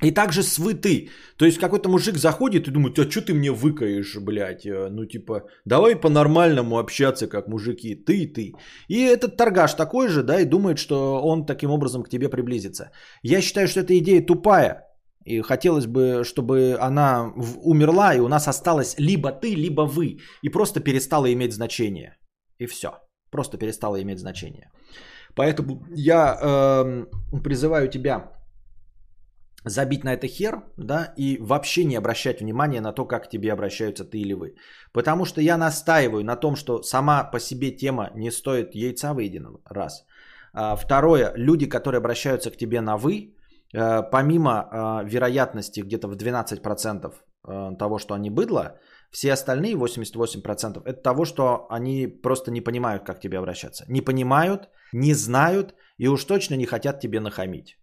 И также с ты. То есть какой-то мужик заходит и думает, а что ты мне выкаешь, блядь? Э, ну типа, давай по-нормальному общаться, как мужики, ты и ты. И этот торгаш такой же, да, и думает, что он таким образом к тебе приблизится. Я считаю, что эта идея тупая. И хотелось бы, чтобы она умерла, и у нас осталось либо ты, либо вы. И просто перестала иметь значение. И все. Просто перестала иметь значение. Поэтому я э, призываю тебя забить на это хер, да, и вообще не обращать внимания на то, как к тебе обращаются ты или вы. Потому что я настаиваю на том, что сама по себе тема не стоит яйца выеденного, раз. А, второе, люди, которые обращаются к тебе на вы, помимо э, вероятности где-то в 12% э, того, что они быдло, все остальные 88% это того, что они просто не понимают, как к тебе обращаться. Не понимают, не знают и уж точно не хотят тебе нахамить.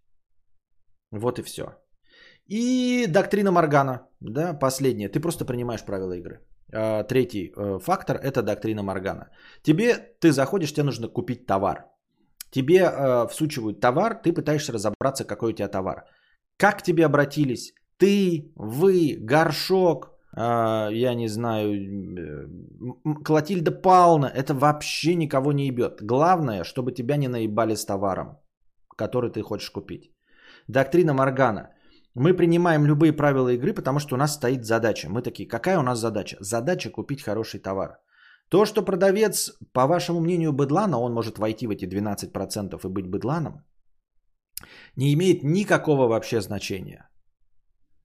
Вот и все. И доктрина Моргана, да, последняя. Ты просто принимаешь правила игры. Третий фактор – это доктрина Моргана. Тебе, ты заходишь, тебе нужно купить товар. Тебе э, всучивают товар, ты пытаешься разобраться, какой у тебя товар. Как к тебе обратились? Ты, вы, горшок, э, я не знаю, э, Клотильда Павловна, это вообще никого не ебет. Главное, чтобы тебя не наебали с товаром, который ты хочешь купить. Доктрина Моргана. Мы принимаем любые правила игры, потому что у нас стоит задача. Мы такие, какая у нас задача? Задача купить хороший товар. То, что продавец, по вашему мнению, быдлана, он может войти в эти 12% и быть быдланом, не имеет никакого вообще значения.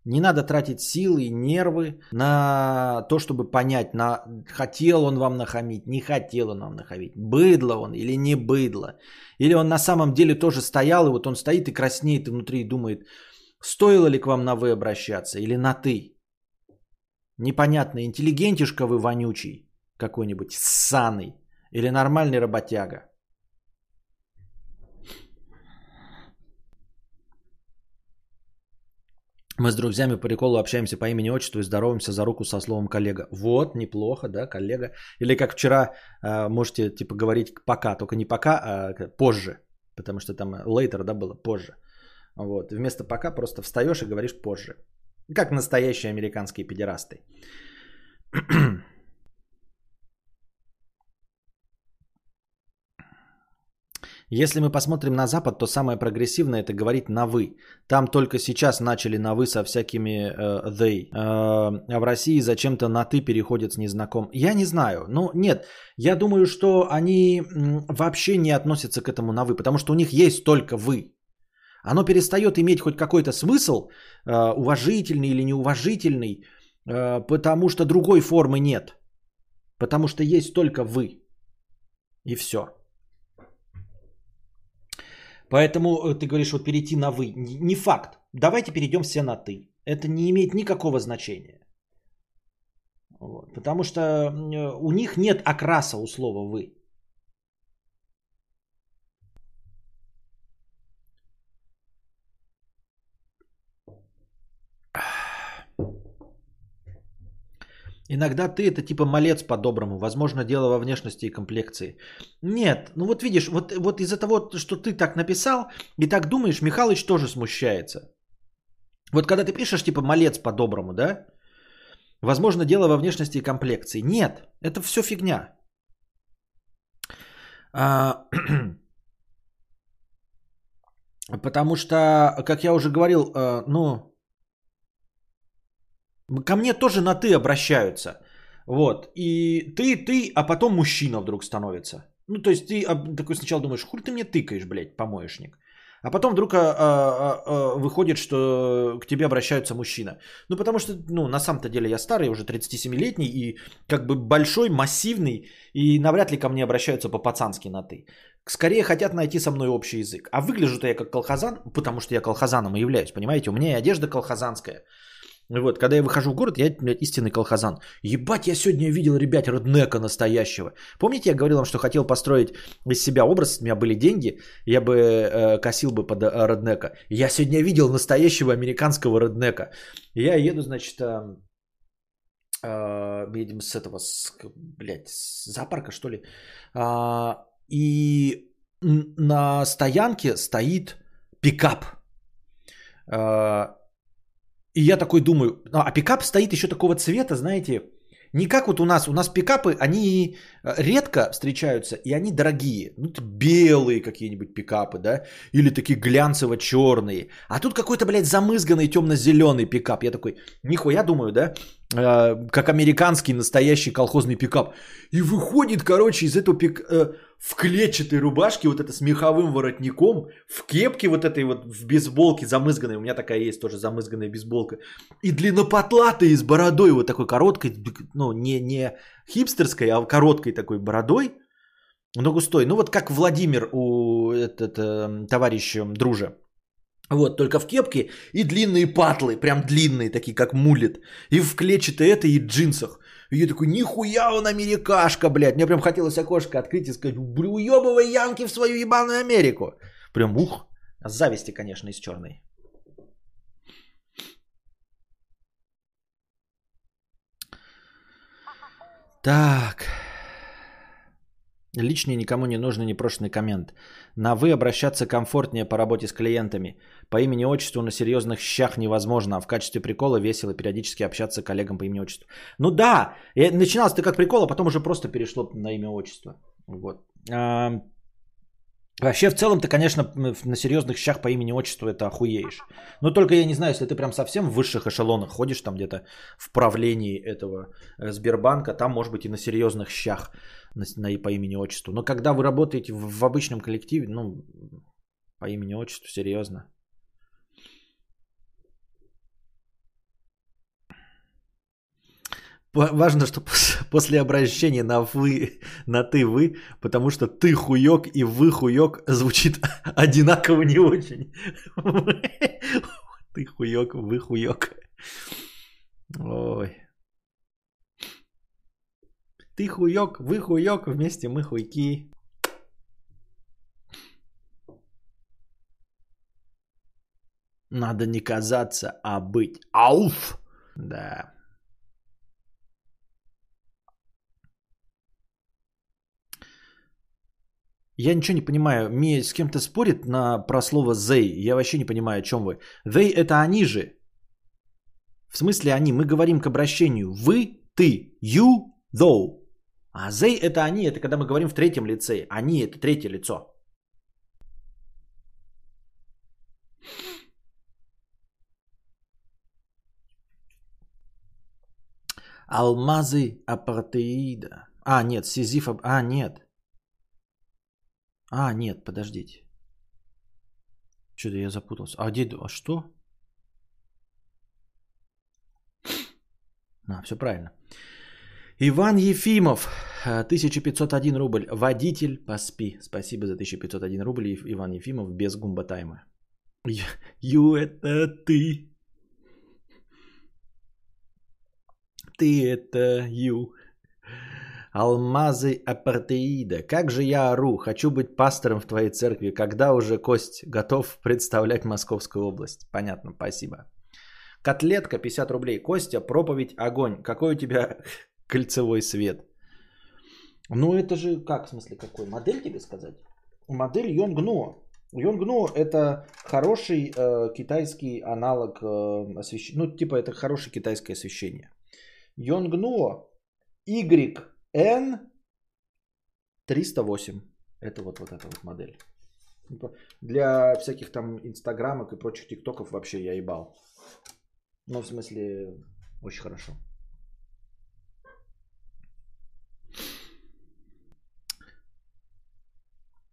Не надо тратить силы и нервы на то, чтобы понять, на... хотел он вам нахамить, не хотел он вам нахамить, быдло он или не быдло. Или он на самом деле тоже стоял, и вот он стоит и краснеет и внутри и думает, стоило ли к вам на вы обращаться или на ты. Непонятно, интеллигентишка вы вонючий какой-нибудь, ссаный или нормальный работяга. Мы с друзьями по приколу общаемся по имени отчеству и здороваемся за руку со словом коллега. Вот, неплохо, да, коллега. Или как вчера э, можете типа говорить пока, только не пока, а позже. Потому что там later, да, было позже. Вот. Вместо пока просто встаешь и говоришь позже. Как настоящие американские педерасты. Если мы посмотрим на Запад, то самое прогрессивное это говорить на вы. Там только сейчас начали на вы со всякими э, they. Э, а в России зачем-то на ты переходят с незнаком. Я не знаю. Ну нет, я думаю, что они вообще не относятся к этому на вы, потому что у них есть только вы. Оно перестает иметь хоть какой-то смысл, э, уважительный или неуважительный, э, потому что другой формы нет. Потому что есть только вы. И все. Поэтому э, ты говоришь, вот перейти на вы. Не факт. Давайте перейдем все на ты. Это не имеет никакого значения. Вот. Потому что у них нет окраса у слова вы. Иногда ты это типа малец по-доброму. Возможно, дело во внешности и комплекции. Нет, ну вот видишь, вот, вот из-за того, что ты так написал и так думаешь, Михалыч тоже смущается. Вот когда ты пишешь типа малец по-доброму, да? Возможно, дело во внешности и комплекции. Нет, это все фигня. А, потому что, как я уже говорил, а, ну, Ко мне тоже на ты обращаются. Вот. И ты, ты, а потом мужчина вдруг становится. Ну, то есть ты такой сначала думаешь, хуй ты мне тыкаешь, блядь, помоечник. А потом вдруг а, а, а, выходит, что к тебе обращаются мужчина. Ну, потому что, ну, на самом-то деле я старый, уже 37-летний, и как бы большой, массивный, и навряд ли ко мне обращаются по-пацански на ты. Скорее хотят найти со мной общий язык. А выгляжу-то я как колхозан, потому что я колхозаном и являюсь, понимаете? У меня и одежда колхозанская. Вот, когда я выхожу в город, я блядь, истинный колхозан. Ебать, я сегодня видел, ребят, роднека настоящего. Помните, я говорил вам, что хотел построить из себя образ, у меня были деньги, я бы э, косил бы под э, роднека. Я сегодня видел настоящего американского роднека. Я еду, значит, э, э, едем с этого, с, блядь, с зоопарка, что ли. Э, и на стоянке стоит пикап. Э, и я такой думаю, «Ну, а пикап стоит еще такого цвета, знаете, не как вот у нас. У нас пикапы, они э, редко встречаются, и они дорогие. Ну, белые какие-нибудь пикапы, да? Или такие глянцево-черные. А тут какой-то, блядь, замызганный темно-зеленый пикап. Я такой, нихуя думаю, да? Э, как американский настоящий колхозный пикап. И выходит, короче, из этого пик... В клетчатой рубашке, вот это с меховым воротником, в кепке вот этой вот в бейсболке замызганной, у меня такая есть тоже замызганная бейсболка, и длиннопотлатый с бородой вот такой короткой, ну не, не хипстерской, а короткой такой бородой, но густой. Ну вот как Владимир у этот, э, товарища дружа. Вот, только в кепке и длинные патлы, прям длинные, такие как мулит. И в клетчатой это и джинсах. И я такой, нихуя он америкашка, блядь. Мне прям хотелось окошко открыть и сказать, уебывай янки в свою ебаную Америку. Прям ух. Зависти, конечно, из черной. Так. Личный никому не нужный непрошенный коммент. На «вы» обращаться комфортнее по работе с клиентами. По имени отчеству на серьезных щах невозможно, а в качестве прикола весело периодически общаться с коллегам по имени отчеству. Ну да, начиналось это как прикол, а потом уже просто перешло на имя отчество. Вот. А, вообще, в целом, ты, конечно, на серьезных щах по имени отчеству это охуеешь. Но только я не знаю, если ты прям совсем в высших эшелонах ходишь там где-то в правлении этого э, Сбербанка, там, может быть, и на серьезных щах на, на, по имени отчеству. Но когда вы работаете в, в обычном коллективе, ну, по имени отчеству, серьезно. Важно, что пос- после обращения на вы, на ты вы, потому что ты хуёк и вы хуёк звучит одинаково не очень. Ты хуёк, вы хуёк. Ой. Ты хуёк, вы хуёк, вместе мы хуйки. Надо не казаться, а быть. Ауф! Да. Я ничего не понимаю. Мия с кем-то спорит на, про слово they. Я вообще не понимаю, о чем вы. They это они же. В смысле они? Мы говорим к обращению. Вы, ты, you, thou. А they это они, это когда мы говорим в третьем лице. Они это третье лицо. Алмазы апартеида. А, нет, Сизиф... А, нет. А, нет, подождите. Что-то я запутался. А где... А что? А, все правильно. Иван Ефимов, э, 1501 рубль. Водитель, поспи. Спасибо за 1501 рубль, Иван Ефимов, без гумба тайма. Ю, это ты. Ты это Ю. Алмазы апартеида. Как же я ору. Хочу быть пастором в твоей церкви. Когда уже Кость готов представлять Московскую область? Понятно, спасибо. Котлетка 50 рублей. Костя, проповедь огонь. Какой у тебя кольцевой свет? Ну это же, как в смысле какой? Модель тебе сказать? Модель Йонгно. Йонгно это хороший э, китайский аналог э, освещения. Ну типа это хорошее китайское освещение. Йонгно YN 308. Это вот, вот эта вот модель. Для всяких там инстаграмок и прочих тиктоков вообще я ебал. Ну, в смысле, очень хорошо.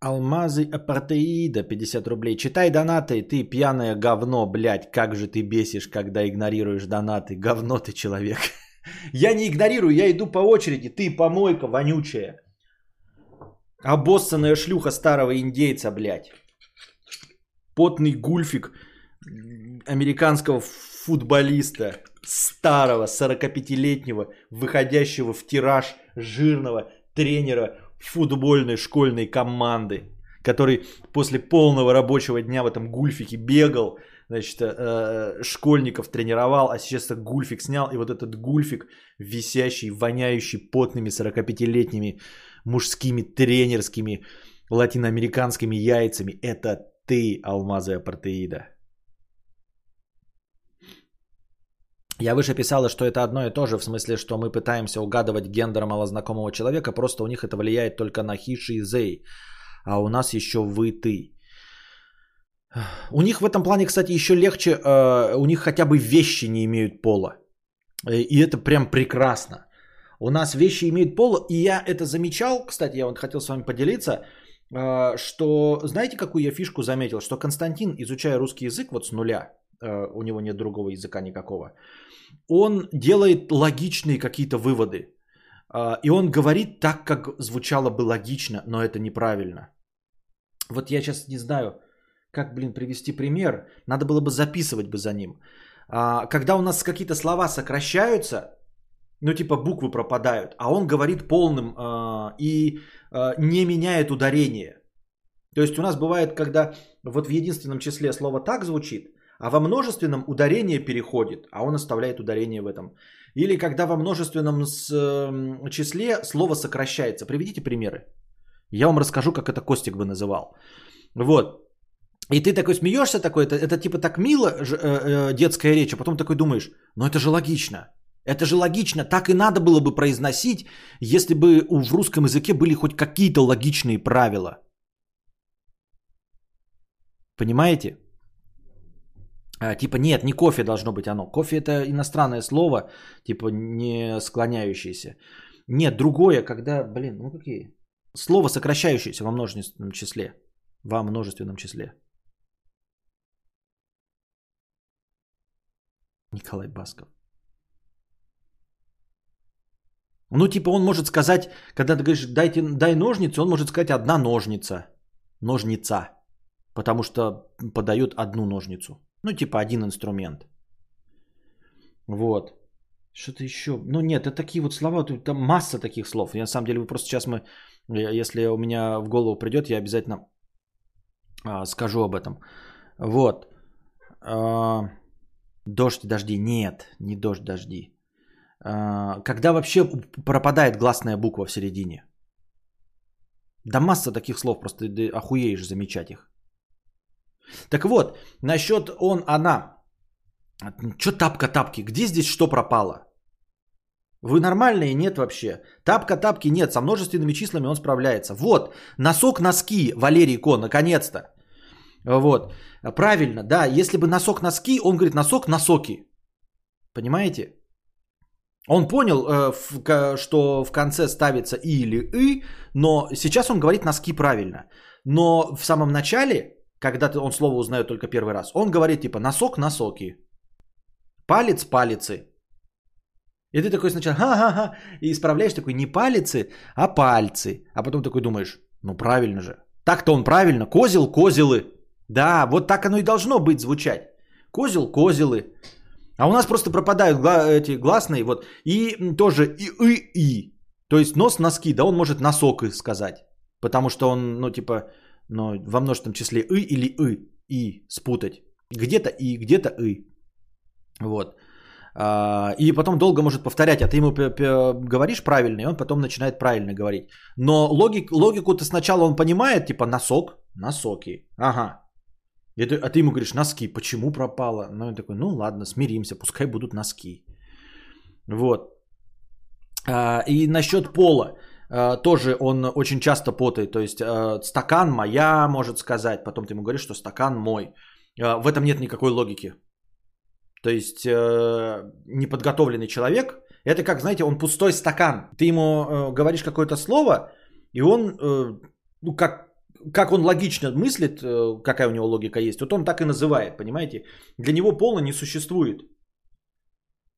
Алмазы апартеида 50 рублей. Читай донаты, ты пьяное говно, блядь. Как же ты бесишь, когда игнорируешь донаты. Говно ты человек. Я не игнорирую, я иду по очереди. Ты помойка вонючая. Обоссанная шлюха старого индейца, блядь. Потный гульфик американского футболиста. Старого 45-летнего, выходящего в тираж жирного тренера футбольной школьной команды, который после полного рабочего дня в этом гульфике бегал, значит, э, школьников тренировал, а сейчас гульфик снял, и вот этот гульфик, висящий, воняющий потными 45-летними мужскими тренерскими латиноамериканскими яйцами, это ты, алмазы апартеида. Я выше писала, что это одно и то же, в смысле, что мы пытаемся угадывать гендер малознакомого человека, просто у них это влияет только на хиши и зей, а у нас еще вы, ты. У них в этом плане, кстати, еще легче, э, у них хотя бы вещи не имеют пола. Э, И это прям прекрасно. У нас вещи имеют пол, и я это замечал, кстати, я вот хотел с вами поделиться, э, что знаете, какую я фишку заметил, что Константин, изучая русский язык вот с нуля, у него нет другого языка никакого, он делает логичные какие-то выводы. И он говорит так, как звучало бы логично, но это неправильно. Вот я сейчас не знаю, как, блин, привести пример. Надо было бы записывать бы за ним. А, Когда у нас какие-то слова сокращаются, ну типа буквы пропадают, а он говорит полным а, и а, не меняет ударение. То есть у нас бывает, когда вот в единственном числе слово так звучит, а во множественном ударение переходит, а он оставляет ударение в этом. Или когда во множественном с- м, числе слово сокращается. Приведите примеры. Я вам расскажу, как это Костик бы называл. Вот. И ты такой смеешься такой, это, это типа так мило, ж- э, э, детская речь, а потом такой думаешь, ну это же логично. Это же логично, так и надо было бы произносить, если бы в русском языке были хоть какие-то логичные правила. Понимаете? А, типа нет, не кофе должно быть оно. Кофе это иностранное слово, типа не склоняющееся. Нет, другое, когда, блин, ну какие? Слово сокращающееся во множественном числе. Во множественном числе. Николай Басков. Ну, типа, он может сказать, когда ты говоришь, дайте, дай ножницы, он может сказать одна ножница. Ножница. Потому что подает одну ножницу. Ну, типа, один инструмент. Вот. Что-то еще. Ну, нет, это такие вот слова, там масса таких слов. Я, на самом деле, вы просто сейчас мы, если у меня в голову придет, я обязательно а, скажу об этом. Вот. А, дождь, дожди. Нет, не дождь, дожди. А, когда вообще пропадает гласная буква в середине? Да масса таких слов, просто ты охуеешь замечать их. Так вот, насчет он, она. Что тапка-тапки? Где здесь что пропало? Вы нормальные? Нет вообще. Тапка-тапки нет. Со множественными числами он справляется. Вот. Носок-носки, Валерий Ко, наконец-то. Вот. Правильно, да. Если бы носок-носки, он говорит носок-носоки. Понимаете? Он понял, э, что в конце ставится и или и, но сейчас он говорит носки правильно. Но в самом начале, когда он слово узнает только первый раз, он говорит типа носок носоки, палец палицы. И ты такой сначала ха-ха-ха, и исправляешь такой не палицы, а пальцы. А потом такой думаешь, ну правильно же. Так-то он правильно, козел козелы. Да, вот так оно и должно быть звучать. Козел козелы. А у нас просто пропадают эти гласные, вот, и тоже и, и, и. То есть нос, носки, да, он может носок сказать. Потому что он, ну, типа, ну, во множественном числе и или и, и спутать. Где-то и, где-то и. Вот. А, и потом долго может повторять, а ты ему говоришь правильно, и он потом начинает правильно говорить. Но логик, логику-то сначала он понимает, типа носок, носоки. Ага, и ты, а ты ему говоришь, носки, почему пропало? Ну, он такой, ну ладно, смиримся, пускай будут носки. Вот. А, и насчет пола. А, тоже он очень часто потает. То есть а, стакан моя, может сказать. Потом ты ему говоришь, что стакан мой. А, в этом нет никакой логики. То есть э, неподготовленный человек, это как, знаете, он пустой стакан. Ты ему э, говоришь какое-то слово, и он, э, ну как как он логично мыслит, э, какая у него логика есть, вот он так и называет, понимаете? Для него пола не существует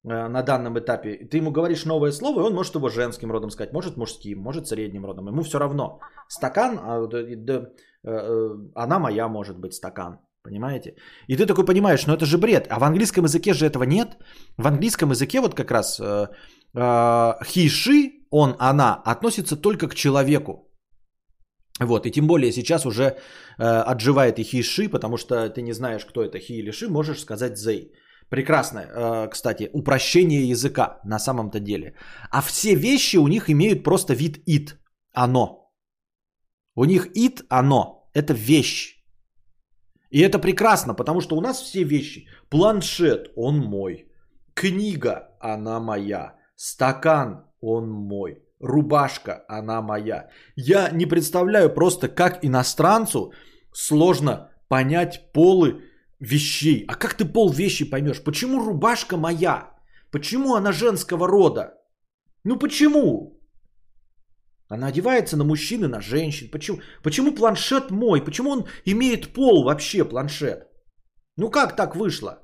э, на данном этапе. Ты ему говоришь новое слово, и он может его женским родом сказать, может мужским, может средним родом. Ему все равно. Стакан, а, э, она моя может быть стакан. Понимаете? И ты такой понимаешь, ну это же бред. А в английском языке же этого нет. В английском языке вот как раз she, он, она относится только к человеку. Вот, и тем более сейчас уже э, отживает и хиши, потому что ты не знаешь, кто это хи или ши, можешь сказать зей. Прекрасно, э, кстати, упрощение языка на самом-то деле. А все вещи у них имеют просто вид ит, оно. У них ит, оно, это вещь. И это прекрасно, потому что у нас все вещи. Планшет, он мой. Книга, она моя. Стакан, он мой рубашка, она моя. Я не представляю просто, как иностранцу сложно понять полы вещей. А как ты пол вещи поймешь? Почему рубашка моя? Почему она женского рода? Ну почему? Она одевается на мужчин и на женщин. Почему? Почему планшет мой? Почему он имеет пол вообще, планшет? Ну как так вышло?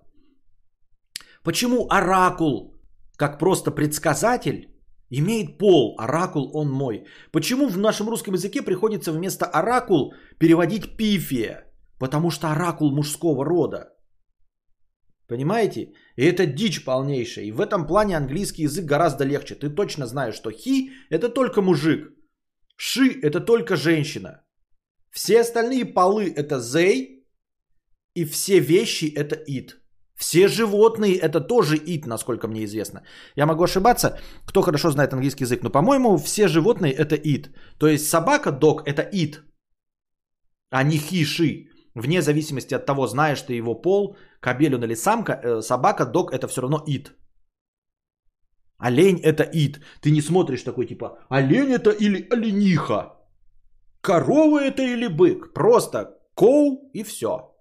Почему оракул, как просто предсказатель, Имеет пол, оракул он мой. Почему в нашем русском языке приходится вместо оракул переводить пифия? Потому что оракул мужского рода. Понимаете? И это дичь полнейшая. И в этом плане английский язык гораздо легче. Ты точно знаешь, что хи это только мужик. Ши это только женщина. Все остальные полы это зей. И все вещи это ит. Все животные это тоже ит, насколько мне известно. Я могу ошибаться, кто хорошо знает английский язык, но по-моему все животные это ит. То есть собака, дог это ит, а не хиши. Вне зависимости от того, знаешь ты его пол, кобель он или самка, э, собака, дог это все равно ит. Олень это ит. Ты не смотришь такой типа, олень это или олениха. Корова это или бык. Просто коу и все.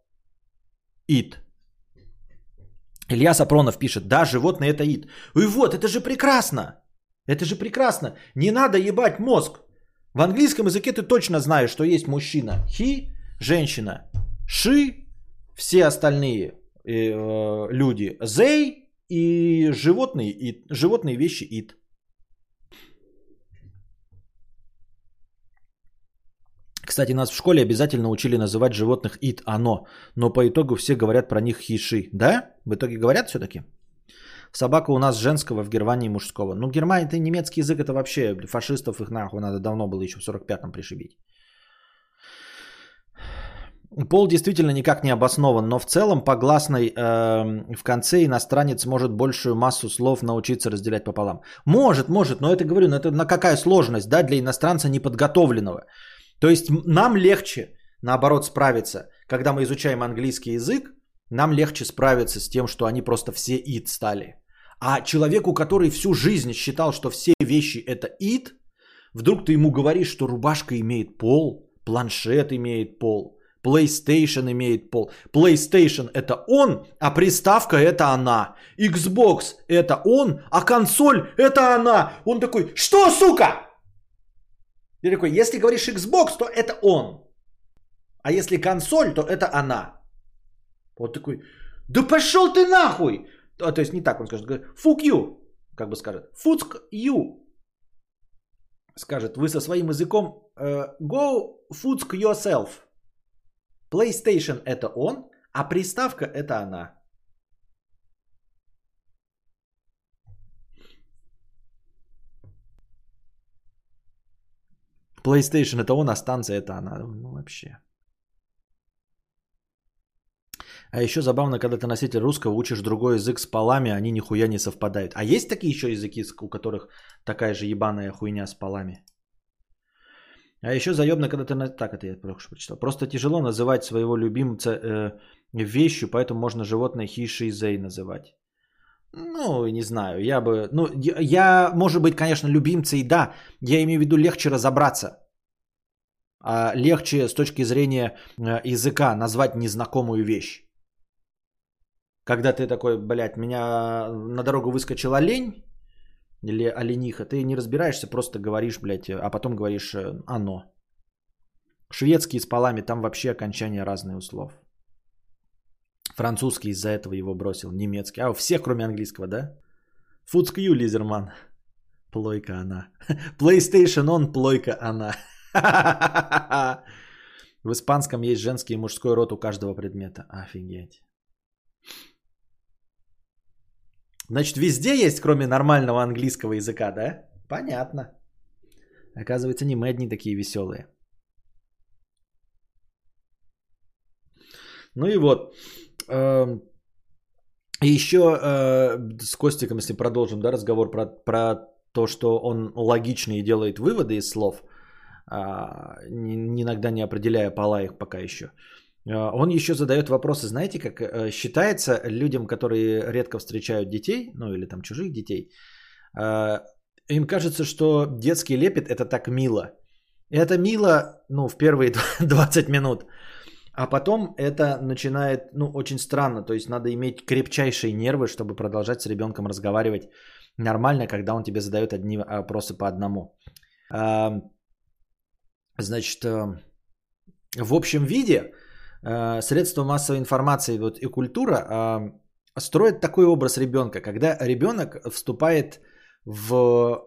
Ит. Илья Сапронов пишет, да, животное это ид. И вот, это же прекрасно. Это же прекрасно. Не надо ебать мозг. В английском языке ты точно знаешь, что есть мужчина. Хи, женщина. Ши, все остальные э, люди. Зей и животные, и, животные вещи ид. Кстати, нас в школе обязательно учили называть животных ит, оно, но по итогу все говорят про них хиши. Да? В итоге говорят все-таки? Собака у нас женского, в Германии мужского. Ну, Германия, это немецкий язык, это вообще фашистов их нахуй надо давно было еще в 45-м пришибить. Пол действительно никак не обоснован, но в целом по гласной э, в конце иностранец может большую массу слов научиться разделять пополам. Может, может, но это говорю, но это на какая сложность, да, для иностранца неподготовленного. То есть нам легче, наоборот, справиться, когда мы изучаем английский язык, нам легче справиться с тем, что они просто все ид стали. А человеку, который всю жизнь считал, что все вещи это ид, вдруг ты ему говоришь, что рубашка имеет пол, планшет имеет пол, PlayStation имеет пол. PlayStation это он, а приставка это она. Xbox это он, а консоль это она. Он такой, что, сука? Я такой, если говоришь Xbox, то это он. А если консоль, то это она. Вот такой, да пошел ты нахуй! А, то есть не так он скажет, fuck you, как бы скажет, fuck you. Скажет, вы со своим языком uh, go fuck yourself. PlayStation это он, а приставка это она. PlayStation это он, а станция это она. Ну вообще. А еще забавно, когда ты носитель русского, учишь другой язык с полами, они нихуя не совпадают. А есть такие еще языки, у которых такая же ебаная хуйня с полами? А еще заебно, когда ты... Так, это я что прочитал. Просто тяжело называть своего любимца э, вещью, поэтому можно животное хишизей называть. Ну, не знаю, я бы... Ну, я, может быть, конечно, любимца и да. Я имею в виду легче разобраться. А легче с точки зрения э, языка назвать незнакомую вещь. Когда ты такой, блядь, меня на дорогу выскочила лень, или олениха, ты не разбираешься, просто говоришь, блядь, а потом говоришь э, оно. Шведский с полами, там вообще окончания разные у слов. Французский из-за этого его бросил, немецкий. А у всех, кроме английского, да? Фудскью, Лизерман. Плойка она. PlayStation он, плойка она. В испанском есть женский и мужской род у каждого предмета. Офигеть. Значит, везде есть, кроме нормального английского языка, да? Понятно. Оказывается, не мы одни такие веселые. Ну и вот. Эм, и еще э, с Костиком, если продолжим да, разговор про, про то, что он логичный и делает выводы из слов, а, иногда не определяя пола их пока еще. А, он еще задает вопросы, знаете, как э, считается людям, которые редко встречают детей, ну или там чужих детей, им кажется, что детский лепет это так мило. Это мило, ну, в первые 20 минут. А потом это начинает, ну, очень странно. То есть надо иметь крепчайшие нервы, чтобы продолжать с ребенком разговаривать нормально, когда он тебе задает одни вопросы по одному. Значит, э, в общем виде Э, средства массовой информации вот, и культура строят такой образ ребенка, когда ребенок вступает в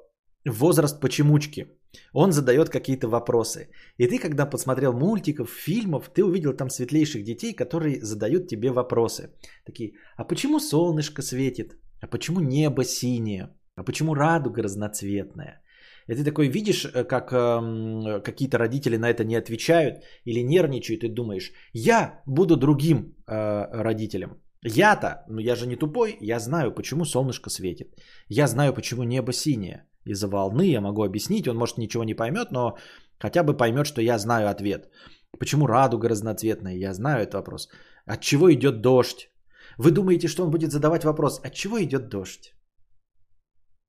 возраст почемучки. Он задает какие-то вопросы. И ты, когда посмотрел мультиков, фильмов, ты увидел там светлейших детей, которые задают тебе вопросы. Такие, а почему солнышко светит? А почему небо синее? А почему радуга разноцветная? И ты такой видишь, э, как э, какие-то родители на это не отвечают или нервничают, и думаешь, я буду другим э, родителем. Я-то, ну я же не тупой, я знаю, почему солнышко светит. Я знаю, почему небо синее. Из-за волны я могу объяснить, он может ничего не поймет, но хотя бы поймет, что я знаю ответ. Почему радуга разноцветная? Я знаю этот вопрос. От чего идет дождь? Вы думаете, что он будет задавать вопрос, от чего идет дождь?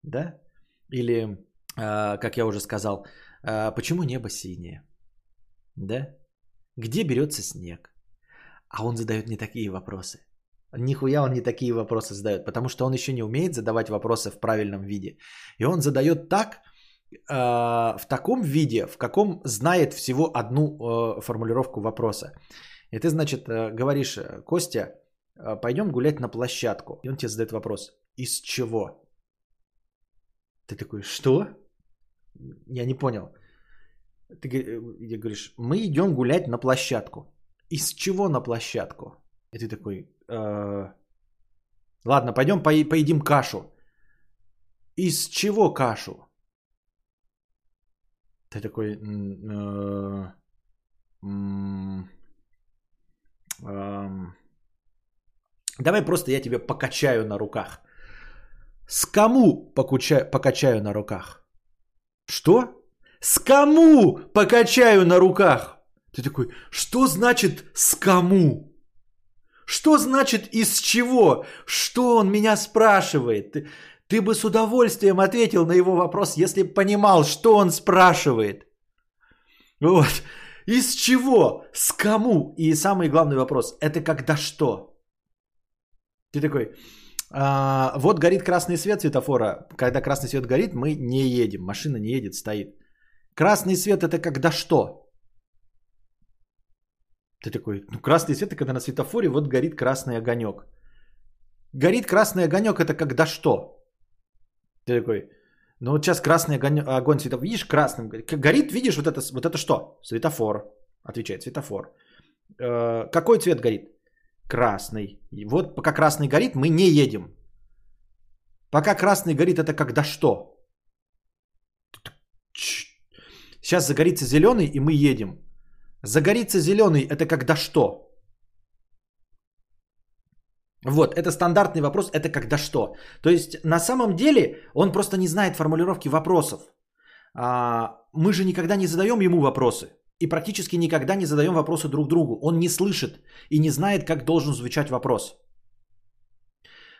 Да? Или а, как я уже сказал, а, почему небо синее? Да? Где берется снег? А он задает не такие вопросы. Нихуя он не такие вопросы задает, потому что он еще не умеет задавать вопросы в правильном виде. И он задает так, а, в таком виде, в каком знает всего одну формулировку вопроса. И ты, значит, говоришь, Костя, пойдем гулять на площадку. И он тебе задает вопрос, из чего? Ты такой, что? Я не понял. Ты э, говоришь, мы идем гулять на площадку. Из чего на площадку? И ты такой, э, ладно, пойдем по- поедим кашу. Из чего кашу? Ты такой, э, давай просто я тебе покачаю на руках. С кому покачаю, покачаю на руках? Что? С кому покачаю на руках? Ты такой, что значит с кому? Что значит из чего? Что он меня спрашивает? Ты, ты бы с удовольствием ответил на его вопрос, если бы понимал, что он спрашивает. Вот. Из чего? С кому? И самый главный вопрос, это когда что? Ты такой, а, вот горит красный свет светофора. Когда красный свет горит, мы не едем. Машина не едет, стоит. Красный свет это когда что? Ты такой, ну красный свет это когда на светофоре вот горит красный огонек. Горит красный огонек это когда что? Ты такой, ну вот сейчас красный огонь, огонь светофор. Видишь, красным горит, видишь, вот это, вот это что? Светофор. Отвечает, светофор. Э, какой цвет горит? Красный. И вот пока красный горит, мы не едем. Пока красный горит, это когда что? Сейчас загорится зеленый, и мы едем. Загорится зеленый, это когда что? Вот, это стандартный вопрос, это когда что. То есть на самом деле он просто не знает формулировки вопросов. А, мы же никогда не задаем ему вопросы. И практически никогда не задаем вопросы друг другу. Он не слышит и не знает, как должен звучать вопрос.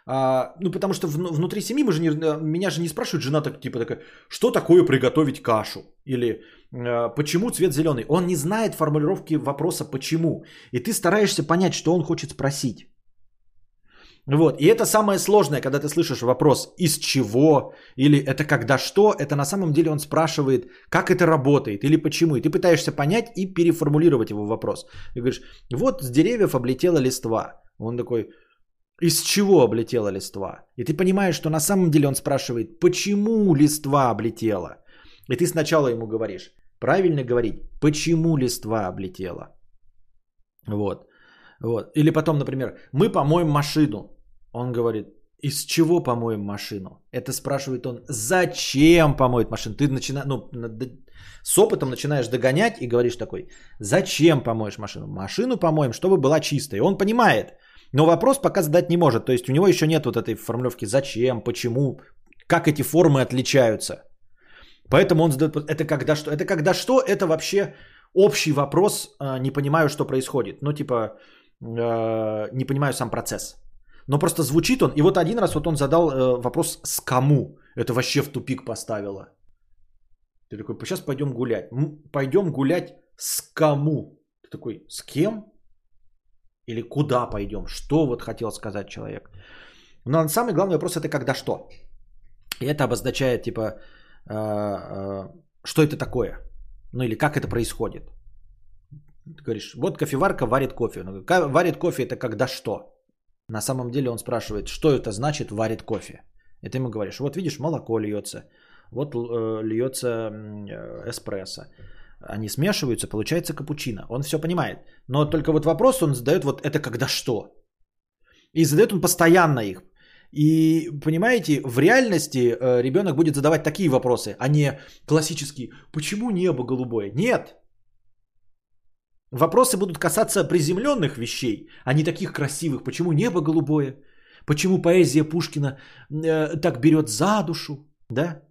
А, ну, потому что в, внутри семьи мы же не, меня же не спрашивает жена так, типа такая, что такое приготовить кашу? Или а, почему цвет зеленый? Он не знает формулировки вопроса почему. И ты стараешься понять, что он хочет спросить. Вот. И это самое сложное, когда ты слышишь вопрос «из чего?» или «это когда что?», это на самом деле он спрашивает, как это работает или почему. И ты пытаешься понять и переформулировать его вопрос. И говоришь, вот с деревьев облетела листва. Он такой, из чего облетела листва? И ты понимаешь, что на самом деле он спрашивает, почему листва облетела? И ты сначала ему говоришь, правильно говорить, почему листва облетела? Вот. Вот. Или потом, например, мы помоем машину. Он говорит, из чего помоем машину? Это спрашивает он, зачем помоет машину? Ты начинаешь, ну, с опытом начинаешь догонять и говоришь такой, зачем помоешь машину? Машину помоем, чтобы была чистая. Он понимает, но вопрос пока задать не может. То есть у него еще нет вот этой формулировки зачем, почему, как эти формы отличаются. Поэтому он задает, это когда что? Это когда что? Это вообще общий вопрос, а, не понимаю, что происходит. Ну, типа, Э, не понимаю сам процесс. Но просто звучит он, и вот один раз вот он задал э, вопрос с кому. Это вообще в тупик поставило. Ты такой, сейчас пойдем гулять. Пойдем гулять с кому? Ты такой, с кем? Или куда пойдем? Что вот хотел сказать человек? Но самый главный вопрос это когда что. И это обозначает типа, э, э, что это такое? Ну или как это происходит. Ты говоришь, вот кофеварка варит кофе. Варит кофе это когда что? На самом деле он спрашивает, что это значит варит кофе. И ты ему говоришь, вот видишь, молоко льется, вот э, льется эспрессо. Они смешиваются, получается капучино. Он все понимает. Но только вот вопрос он задает, вот это когда что? И задает он постоянно их. И понимаете, в реальности э, ребенок будет задавать такие вопросы, а не классические, почему небо голубое? Нет, Вопросы будут касаться приземленных вещей, а не таких красивых. Почему небо голубое? Почему поэзия Пушкина э, так берет за душу? Да?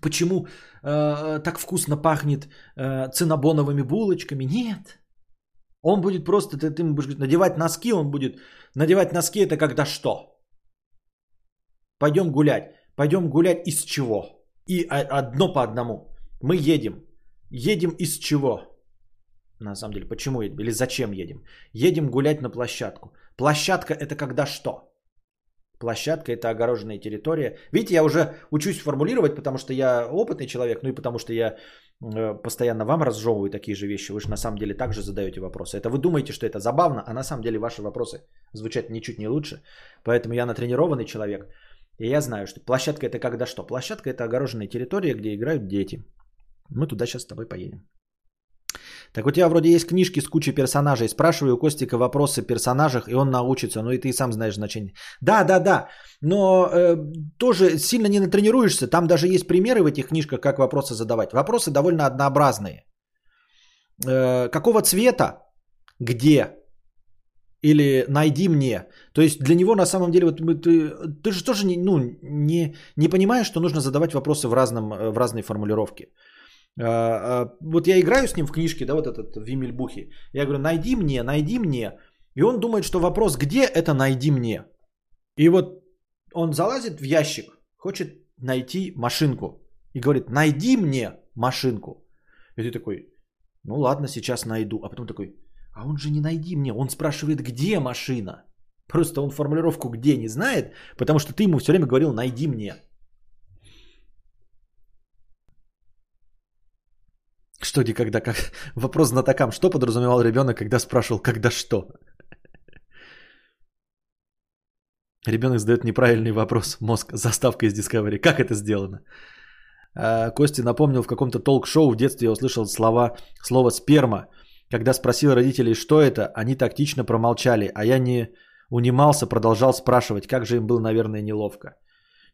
Почему э, так вкусно пахнет э, цинабоновыми булочками? Нет. Он будет просто, ты, ты будешь говорить, надевать носки, он будет надевать носки, это когда что? Пойдем гулять. Пойдем гулять из чего? И одно по одному. Мы едем. Едем из чего? на самом деле. Почему едем? Или зачем едем? Едем гулять на площадку. Площадка это когда что? Площадка это огороженная территория. Видите, я уже учусь формулировать, потому что я опытный человек, ну и потому что я э, постоянно вам разжевываю такие же вещи. Вы же на самом деле также задаете вопросы. Это вы думаете, что это забавно, а на самом деле ваши вопросы звучат ничуть не лучше. Поэтому я натренированный человек. И я знаю, что площадка это когда что? Площадка это огороженная территория, где играют дети. Мы туда сейчас с тобой поедем. Так у тебя вроде есть книжки с кучей персонажей. Спрашивай у Костика вопросы о персонажах, и он научится. Ну и ты сам знаешь значение. Да, да, да. Но э, тоже сильно не натренируешься. Там даже есть примеры в этих книжках, как вопросы задавать. Вопросы довольно однообразные. Э, какого цвета? Где? Или найди мне. То есть для него на самом деле, вот ты, ты же тоже не, ну, не, не понимаешь, что нужно задавать вопросы в, разном, в разной формулировке. А, а, вот я играю с ним в книжке, да, вот этот Вимельбухи. Я говорю, найди мне, найди мне. И он думает, что вопрос где это найди мне. И вот он залазит в ящик, хочет найти машинку. И говорит, найди мне машинку. И ты такой, ну ладно, сейчас найду. А потом такой, а он же не найди мне. Он спрашивает, где машина. Просто он формулировку где не знает, потому что ты ему все время говорил, найди мне. Что никогда, как... Вопрос знатокам. Что подразумевал ребенок, когда спрашивал, когда что? Ребенок задает неправильный вопрос. Мозг, заставка из Discovery. Как это сделано? А, Кости напомнил в каком-то толк-шоу в детстве я услышал слова, слово «сперма». Когда спросил родителей, что это, они тактично промолчали, а я не унимался, продолжал спрашивать, как же им было, наверное, неловко.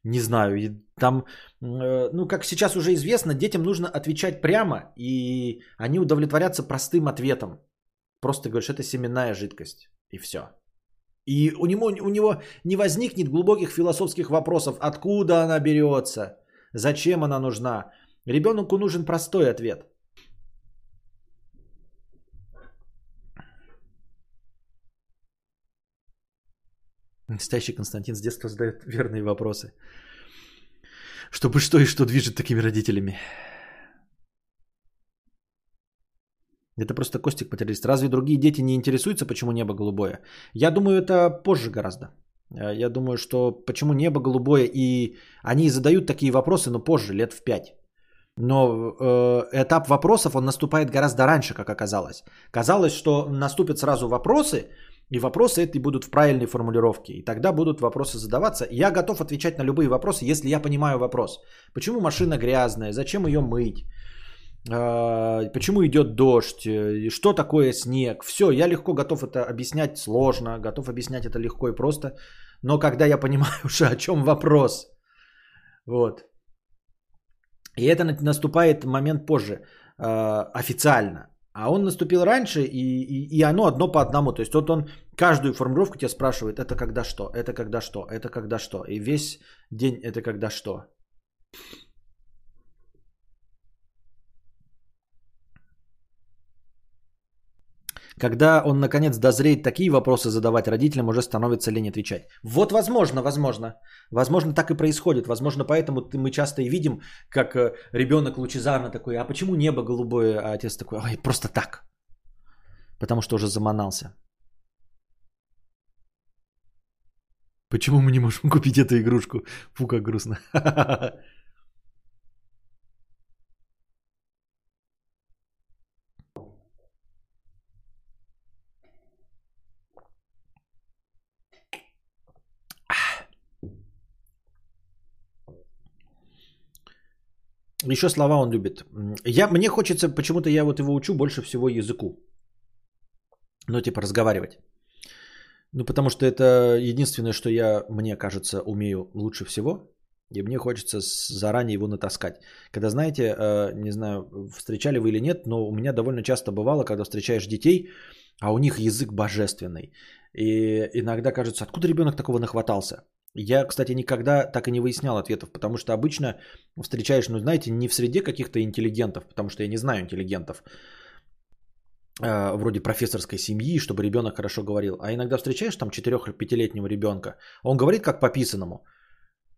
Не знаю, и там, э, ну, как сейчас уже известно, детям нужно отвечать прямо, и они удовлетворятся простым ответом. Просто говоришь, это семенная жидкость, и все. И у него, у него не возникнет глубоких философских вопросов, откуда она берется, зачем она нужна. Ребенку нужен простой ответ. Настоящий Константин с детства задает верные вопросы. Чтобы что и что движет такими родителями. Это просто Костик материалист. Разве другие дети не интересуются, почему небо голубое? Я думаю, это позже гораздо. Э, я думаю, что почему небо голубое, и они задают такие вопросы, но позже, лет в пять. Но э, этап вопросов, он наступает гораздо раньше, как оказалось. Казалось, что наступят сразу вопросы, и вопросы эти будут в правильной формулировке. И тогда будут вопросы задаваться. Я готов отвечать на любые вопросы, если я понимаю вопрос. Почему машина грязная? Зачем ее мыть? А, почему идет дождь? Что такое снег? Все, я легко готов это объяснять сложно, готов объяснять это легко и просто. Но когда я понимаю уже, о чем вопрос. Вот. И это наступает момент позже, а, официально. А он наступил раньше, и, и, и оно одно по одному. То есть вот он каждую формулировку тебя спрашивает, это когда что, это когда что, это когда что. И весь день это когда что. Когда он наконец дозреет такие вопросы задавать родителям, уже становится лень отвечать. Вот возможно, возможно. Возможно, так и происходит. Возможно, поэтому мы часто и видим, как э, ребенок лучезарно такой, а почему небо голубое, а отец такой, ой, просто так. Потому что уже заманался. Почему мы не можем купить эту игрушку? Фу, как грустно. Еще слова он любит. Я, мне хочется, почему-то я вот его учу больше всего языку. Ну, типа разговаривать. Ну, потому что это единственное, что я, мне кажется, умею лучше всего. И мне хочется заранее его натаскать. Когда, знаете, э, не знаю, встречали вы или нет, но у меня довольно часто бывало, когда встречаешь детей, а у них язык божественный. И иногда кажется, откуда ребенок такого нахватался? Я, кстати, никогда так и не выяснял ответов, потому что обычно встречаешь, ну, знаете, не в среде каких-то интеллигентов, потому что я не знаю интеллигентов, э, вроде профессорской семьи, чтобы ребенок хорошо говорил. А иногда встречаешь там 4-5-летнего ребенка, он говорит как по писанному.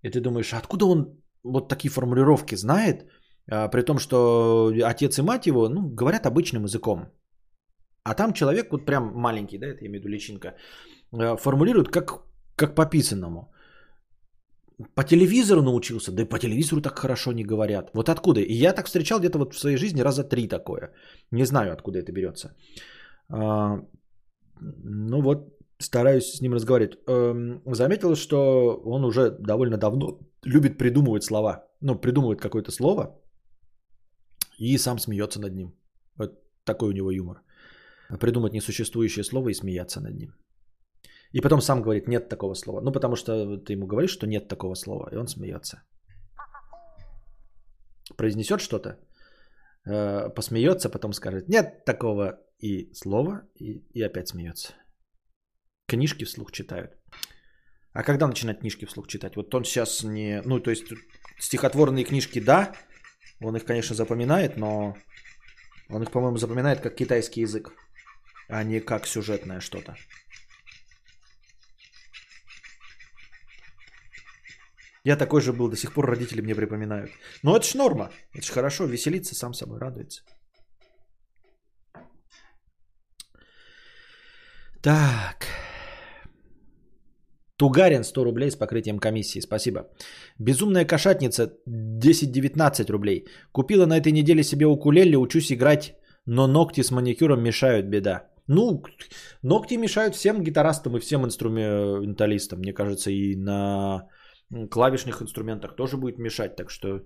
И ты думаешь, откуда он вот такие формулировки знает, а, при том, что отец и мать его, ну, говорят обычным языком. А там человек, вот прям маленький, да, это я имею в виду личинка, э, формулирует как, как по писанному. По телевизору научился, да и по телевизору так хорошо не говорят. Вот откуда? И я так встречал где-то вот в своей жизни раза три такое. Не знаю, откуда это берется. А, ну вот, стараюсь с ним разговаривать. Эм, заметил, что он уже довольно давно любит придумывать слова. Ну, придумывает какое-то слово. И сам смеется над ним. Вот такой у него юмор. Придумать несуществующее слово и смеяться над ним. И потом сам говорит, нет такого слова. Ну, потому что ты ему говоришь, что нет такого слова, и он смеется. Произнесет что-то, э, посмеется, потом скажет, нет такого и слова, и, и опять смеется. Книжки вслух читают. А когда начинать книжки вслух читать? Вот он сейчас не... Ну, то есть стихотворные книжки, да, он их, конечно, запоминает, но он их, по-моему, запоминает как китайский язык, а не как сюжетное что-то. Я такой же был, до сих пор родители мне припоминают. Но это ж норма, это ж хорошо, веселиться сам собой, радуется. Так. Тугарин 100 рублей с покрытием комиссии. Спасибо. Безумная кошатница 10-19 рублей. Купила на этой неделе себе укулеле, учусь играть, но ногти с маникюром мешают, беда. Ну, ногти мешают всем гитаристам и всем инструменталистам. Мне кажется, и на клавишных инструментах тоже будет мешать. Так что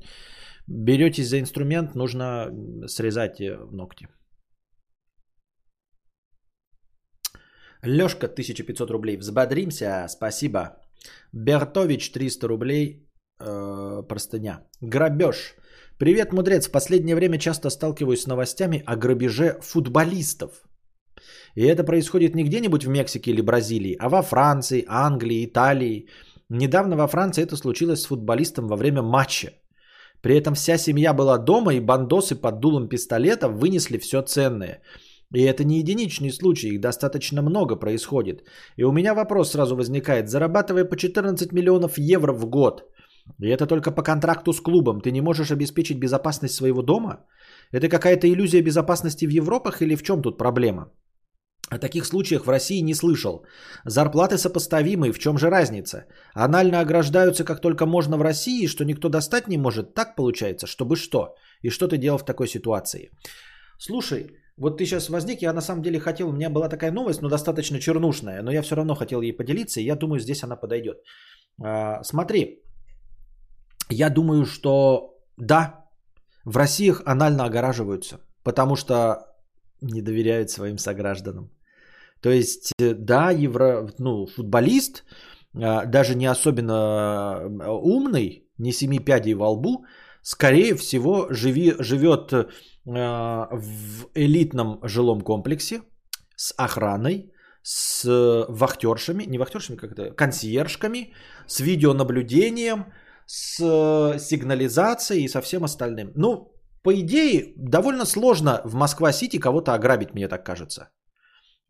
беретесь за инструмент, нужно срезать э, ногти. Лешка 1500 рублей. Взбодримся, спасибо. Бертович 300 рублей. Э, простыня. Грабеж. Привет, мудрец. В последнее время часто сталкиваюсь с новостями о грабеже футболистов. И это происходит не где-нибудь в Мексике или Бразилии, а во Франции, Англии, Италии. Недавно во Франции это случилось с футболистом во время матча. При этом вся семья была дома, и бандосы под дулом пистолета вынесли все ценное. И это не единичный случай, их достаточно много происходит. И у меня вопрос сразу возникает. Зарабатывая по 14 миллионов евро в год, и это только по контракту с клубом, ты не можешь обеспечить безопасность своего дома? Это какая-то иллюзия безопасности в Европах или в чем тут проблема? О таких случаях в России не слышал. Зарплаты сопоставимы, в чем же разница? Анально ограждаются как только можно в России, что никто достать не может. Так получается, чтобы что? И что ты делал в такой ситуации? Слушай, вот ты сейчас возник, я на самом деле хотел, у меня была такая новость, но достаточно чернушная, но я все равно хотел ей поделиться, и я думаю, здесь она подойдет. А, смотри, я думаю, что да, в России анально огораживаются, потому что не доверяют своим согражданам. То есть, э, да, евро, ну, футболист, а, даже не особенно а, умный, не семи пядей во лбу, скорее всего, живи, живет а, в элитном жилом комплексе с охраной, с вахтершами, не вахтершами, как это, консьержками, с видеонаблюдением, с сигнализацией и со всем остальным. Ну, по идее, довольно сложно в Москва-Сити кого-то ограбить, мне так кажется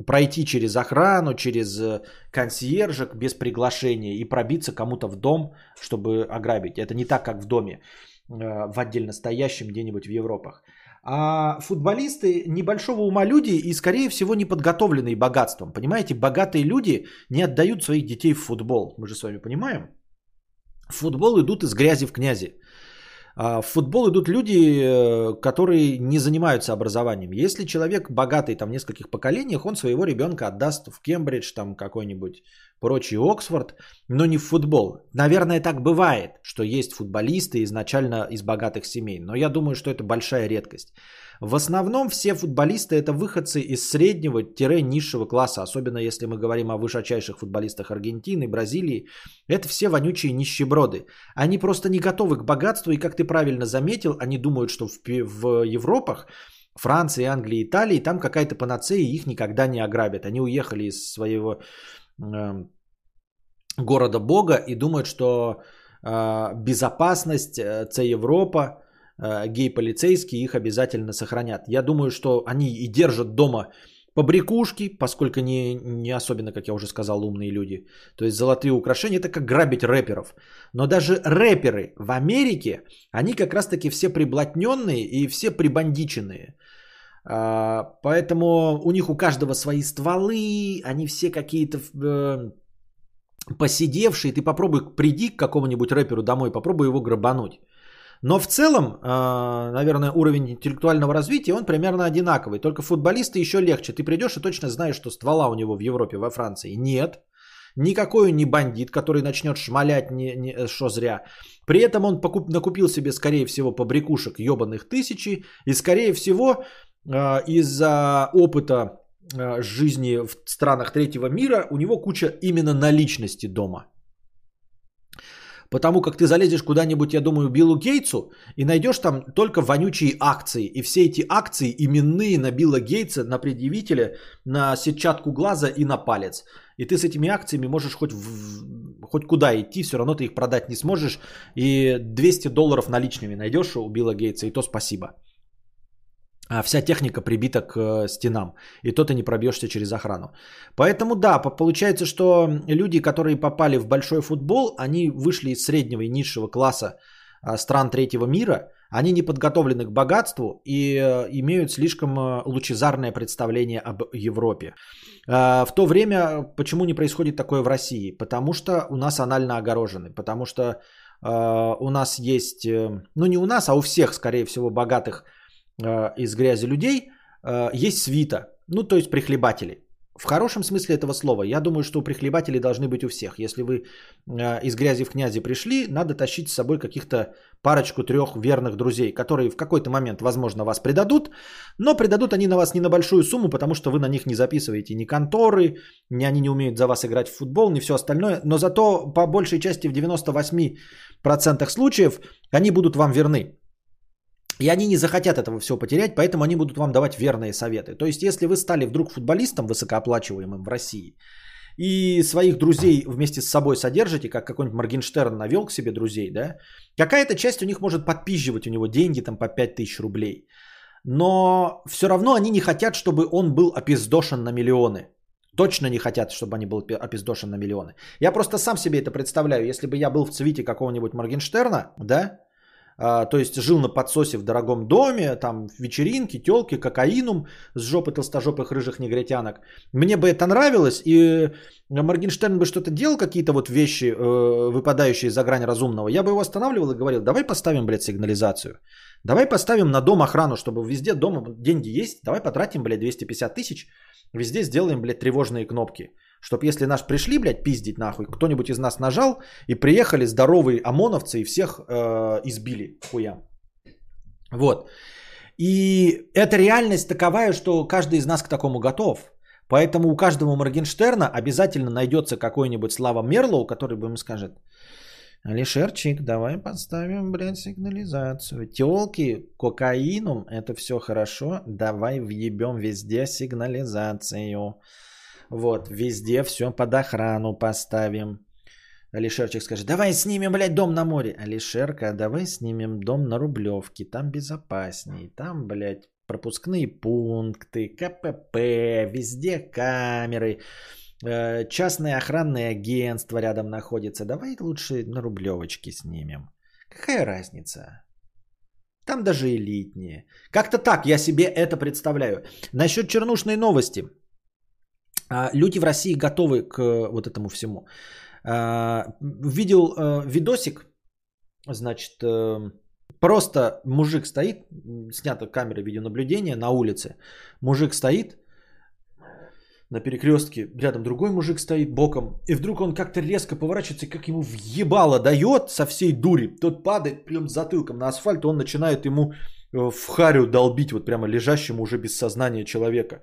пройти через охрану, через э, консьержек без приглашения и пробиться кому-то в дом, чтобы ограбить. Это не так, как в доме, э, в отдельно стоящем где-нибудь в Европах. А футболисты небольшого ума люди и, скорее всего, не подготовленные богатством. Понимаете, богатые люди не отдают своих детей в футбол. Мы же с вами понимаем. В футбол идут из грязи в князи. А, в футбол идут люди, э, которые не занимаются образованием. Если человек богатый там в нескольких поколениях, он своего ребенка отдаст в Кембридж, там какой-нибудь прочий Оксфорд, но не в футбол. Наверное, так бывает, что есть футболисты изначально из богатых семей, но я думаю, что это большая редкость. В основном все футболисты это выходцы из среднего-низшего класса, особенно если мы говорим о высочайших футболистах Аргентины, Бразилии. Это все вонючие нищеброды. Они просто не готовы к богатству, и как ты правильно заметил, они думают, что в, в Европах, Франции, Англии, Италии, там какая-то панацея, их никогда не ограбят. Они уехали из своего э, города Бога и думают, что э, безопасность, э, це Европа, гей-полицейские их обязательно сохранят. Я думаю, что они и держат дома побрякушки, поскольку не, не особенно, как я уже сказал, умные люди. То есть золотые украшения это как грабить рэперов. Но даже рэперы в Америке, они как раз-таки все приблотненные и все прибандиченные. А, поэтому у них у каждого свои стволы, они все какие-то э, посидевшие. Ты попробуй приди к какому-нибудь рэперу домой, попробуй его грабануть. Но в целом, а, наверное, уровень интеллектуального развития, он примерно одинаковый. Только футболисты еще легче. Ты придешь и точно знаешь, что ствола у него в Европе, во Франции нет. Никакой он не бандит, который начнет шмалять не, не, что зря. При этом он покуп, накупил себе, скорее всего, побрякушек ебаных тысячи. И, скорее всего, э, из-за опыта э, жизни в странах третьего мира у него куча именно наличности дома. Потому как ты залезешь куда-нибудь, я думаю, Биллу Гейтсу и найдешь там только вонючие акции. И все эти акции именные на Билла Гейтса, на предъявителя, на сетчатку глаза и на палец. И ты с этими акциями можешь хоть, в, хоть куда идти, все равно ты их продать не сможешь. И 200 долларов наличными найдешь у Билла Гейтса, и то спасибо а вся техника прибита к э, стенам, и то ты не пробьешься через охрану. Поэтому да, получается, что люди, которые попали в большой футбол, они вышли из среднего и низшего класса а, стран третьего мира, они не подготовлены к богатству и э, имеют слишком э, лучезарное представление об Европе. В то время почему не происходит такое в России? Потому что у нас анально огорожены, потому что у нас есть, ну не у нас, а у всех, скорее всего, богатых Э, из грязи людей э, есть свита, ну то есть прихлебатели. В хорошем смысле этого слова. Я думаю, что прихлебатели должны быть у всех. Если вы э, из грязи в князи пришли, надо тащить с собой каких-то парочку трех верных друзей, которые в какой-то момент, возможно, вас предадут, но предадут они на вас не на большую сумму, потому что вы на них не записываете ни конторы, ни они не умеют за вас играть в футбол, ни все остальное, но зато по большей части в 98% случаев они будут вам верны. И они не захотят этого всего потерять, поэтому они будут вам давать верные советы. То есть, если вы стали вдруг футболистом высокооплачиваемым в России, и своих друзей вместе с собой содержите, как какой-нибудь Моргенштерн навел к себе друзей, да, какая-то часть у них может подпизживать у него деньги там по 5000 рублей. Но все равно они не хотят, чтобы он был опиздошен на миллионы. Точно не хотят, чтобы они был опиздошен на миллионы. Я просто сам себе это представляю. Если бы я был в цвете какого-нибудь Моргенштерна, да, а, то есть жил на подсосе в дорогом доме, там вечеринки, телки, кокаинум с жопы толстожопых рыжих негритянок. Мне бы это нравилось, и Моргенштерн бы что-то делал, какие-то вот вещи, э, выпадающие за грань разумного. Я бы его останавливал и говорил, давай поставим, блядь, сигнализацию. Давай поставим на дом охрану, чтобы везде дома деньги есть. Давай потратим, блядь, 250 тысяч. Везде сделаем, блядь, тревожные кнопки. Чтоб если наш пришли, блядь, пиздить нахуй, кто-нибудь из нас нажал и приехали здоровые ОМОНовцы и всех э, избили хуям. Вот. И эта реальность таковая, что каждый из нас к такому готов. Поэтому у каждого Моргенштерна обязательно найдется какой-нибудь Слава Мерлоу, который бы ему скажет, Алишерчик, давай поставим, блядь, сигнализацию. Телки, кокаинум, это все хорошо, давай въебем везде сигнализацию. Вот, везде все под охрану поставим. Алишерчик скажет, давай снимем, блядь, дом на море. Алишерка, давай снимем дом на Рублевке, там безопасней. Там, блядь, пропускные пункты, КПП, везде камеры, э, частное охранное агентство рядом находится. Давай лучше на Рублевочке снимем. Какая разница? Там даже элитнее. Как-то так я себе это представляю. Насчет чернушной новости – а, люди в России готовы к э, вот этому всему. А, видел э, видосик, значит, э, просто мужик стоит, снята камера видеонаблюдения на улице, мужик стоит на перекрестке, рядом другой мужик стоит боком, и вдруг он как-то резко поворачивается, как ему въебало дает со всей дури, тот падает прям затылком на асфальт, он начинает ему в харю долбить, вот прямо лежащему уже без сознания человека.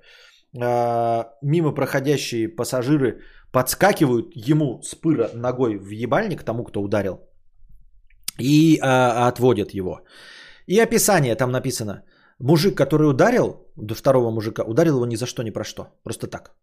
А, мимо проходящие пассажиры подскакивают ему с пыра ногой в ебальник тому, кто ударил, и а, отводят его. И описание там написано. Мужик, который ударил, до второго мужика, ударил его ни за что, ни про что. Просто так.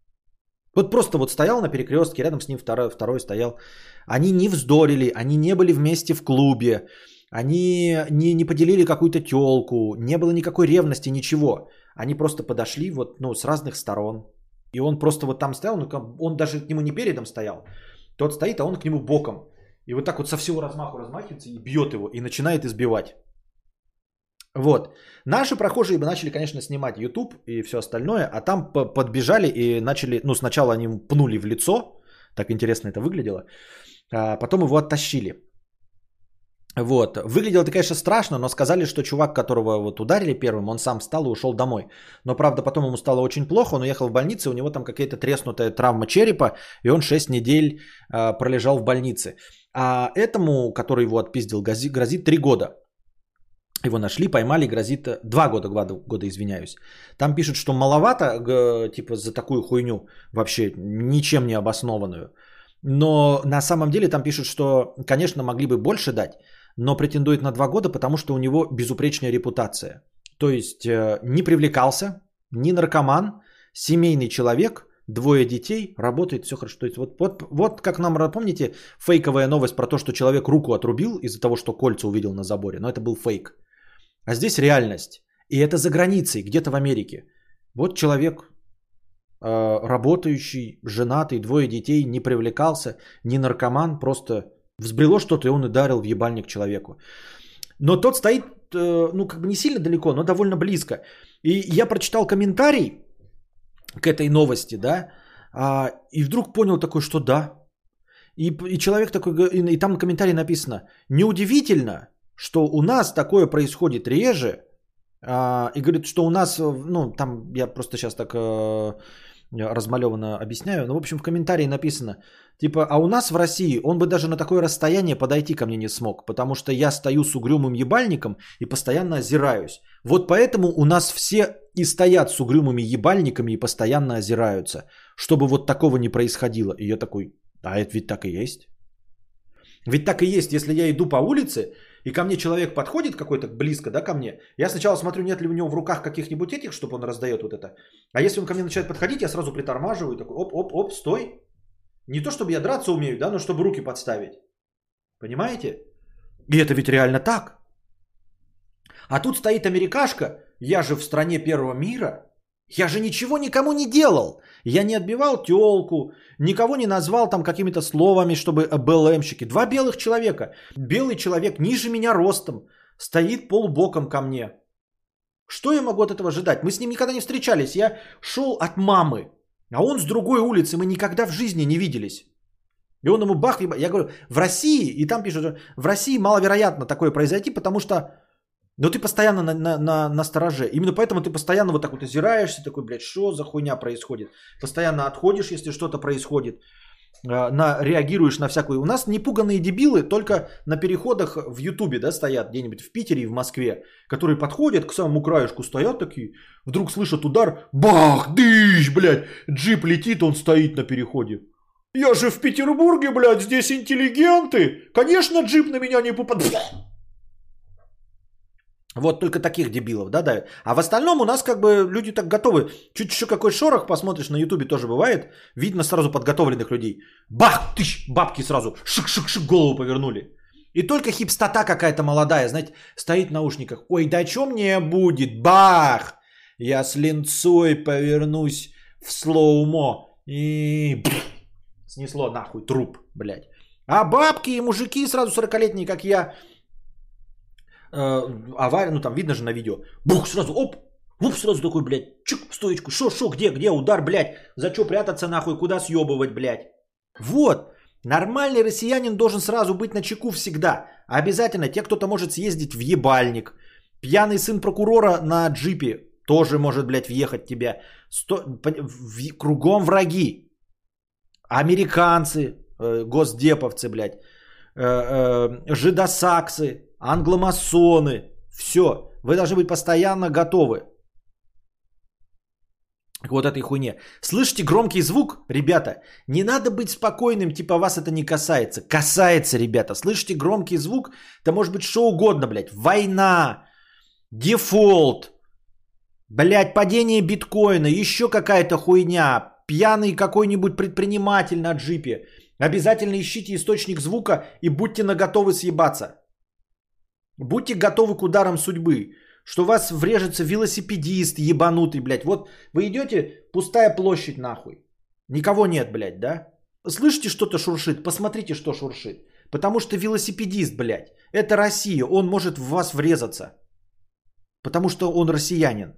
Вот просто вот стоял на перекрестке, рядом с ним второй, второй стоял. Они не вздорили, они не были вместе в клубе, они не, не поделили какую-то телку, не было никакой ревности, ничего. Они просто подошли вот, ну, с разных сторон. И он просто вот там стоял, ну, он даже к нему не передом стоял. Тот стоит, а он к нему боком. И вот так вот со всего размаху размахивается и бьет его, и начинает избивать. Вот. Наши прохожие бы начали, конечно, снимать YouTube и все остальное, а там подбежали и начали, ну, сначала они пнули в лицо, так интересно это выглядело, а потом его оттащили. Вот. Выглядело это, конечно, страшно, но сказали, что чувак, которого вот ударили первым, он сам встал и ушел домой. Но, правда, потом ему стало очень плохо, он уехал в больницу, у него там какая-то треснутая травма черепа, и он 6 недель э, пролежал в больнице. А этому, который его отпиздил, грозит, грозит 3 года. Его нашли, поймали, грозит 2 года, года, года, извиняюсь. Там пишут, что маловато, типа, за такую хуйню, вообще ничем не обоснованную. Но на самом деле там пишут, что, конечно, могли бы больше дать, но претендует на 2 года, потому что у него безупречная репутация. То есть э, не привлекался, не наркоман, семейный человек, двое детей, работает, все хорошо. То есть вот, вот, вот как нам, помните, фейковая новость про то, что человек руку отрубил из-за того, что кольца увидел на заборе, но это был фейк. А здесь реальность. И это за границей, где-то в Америке. Вот человек, э, работающий, женатый, двое детей, не привлекался, не наркоман, просто взбрело что-то, и он ударил в ебальник человеку. Но тот стоит, э, ну, как бы не сильно далеко, но довольно близко. И я прочитал комментарий к этой новости, да, а, и вдруг понял такой, что да. И, и человек такой, и там в комментарии написано, неудивительно, что у нас такое происходит реже, а, и говорит, что у нас, э, ну, там я просто сейчас так э, размалеванно объясняю, но, в общем, в комментарии написано, типа, а у нас в России он бы даже на такое расстояние подойти ко мне не смог, потому что я стою с угрюмым ебальником и постоянно озираюсь. Вот поэтому у нас все и стоят с угрюмыми ебальниками и постоянно озираются, чтобы вот такого не происходило. И я такой, а это ведь так и есть. Ведь так и есть, если я иду по улице, и ко мне человек подходит какой-то близко, да, ко мне, я сначала смотрю, нет ли у него в руках каких-нибудь этих, чтобы он раздает вот это. А если он ко мне начинает подходить, я сразу притормаживаю, такой, оп-оп-оп, стой. Не то, чтобы я драться умею, да, но чтобы руки подставить. Понимаете? И это ведь реально так. А тут стоит америкашка, я же в стране первого мира, я же ничего никому не делал. Я не отбивал телку, никого не назвал там какими-то словами, чтобы БЛМщики. Два белых человека. Белый человек ниже меня ростом, стоит полубоком ко мне. Что я могу от этого ожидать? Мы с ним никогда не встречались. Я шел от мамы, а он с другой улицы. Мы никогда в жизни не виделись. И он ему бах, я говорю, в России, и там пишут, в России маловероятно такое произойти, потому что, ну ты постоянно на, на, на, на стороже. Именно поэтому ты постоянно вот так вот озираешься, такой, блядь, что за хуйня происходит. Постоянно отходишь, если что-то происходит, э, на, реагируешь на всякую. У нас непуганные дебилы только на переходах в Ютубе, да, стоят где-нибудь в Питере и в Москве, которые подходят к самому краешку, стоят такие, вдруг слышат удар, бах, дыщ, блядь, джип летит, он стоит на переходе. Я же в Петербурге, блядь, здесь интеллигенты. Конечно, джип на меня не попадет. Вот только таких дебилов, да, да. А в остальном у нас как бы люди так готовы. Чуть еще какой шорох посмотришь на ютубе тоже бывает. Видно сразу подготовленных людей. Бах, тыщ, бабки сразу. Шик-шик-шик голову повернули. И только хипстота какая-то молодая, знаете, стоит в наушниках. Ой, да что мне будет? Бах! Я с линцой повернусь в слоумо. И снесло нахуй труп, блядь. А бабки и мужики сразу 40-летние, как я, авария, ну там видно же на видео, бух, сразу, оп, оп, сразу такой, блядь, чик, в стоечку, шо, шо, где, где, удар, блядь, за что прятаться нахуй, куда съебывать, блядь. Вот, нормальный россиянин должен сразу быть на чеку всегда. Обязательно, те, кто-то может съездить в ебальник, пьяный сын прокурора на джипе тоже может, блядь, въехать тебя. Сто... в- Кругом враги. Американцы, э, госдеповцы, блядь, э, э, жидосаксы, англомасоны. Все. Вы должны быть постоянно готовы к вот этой хуйне. Слышите громкий звук, ребята? Не надо быть спокойным, типа вас это не касается. Касается, ребята. Слышите громкий звук? Это может быть что угодно, блядь. Война, дефолт, блядь, падение биткоина, еще какая-то хуйня, пьяный какой-нибудь предприниматель на джипе. Обязательно ищите источник звука и будьте наготовы съебаться. Будьте готовы к ударам судьбы. Что вас врежется велосипедист ебанутый, блядь. Вот вы идете, пустая площадь нахуй. Никого нет, блядь, да? Слышите, что-то шуршит? Посмотрите, что шуршит. Потому что велосипедист, блядь, это Россия. Он может в вас врезаться. Потому что он россиянин.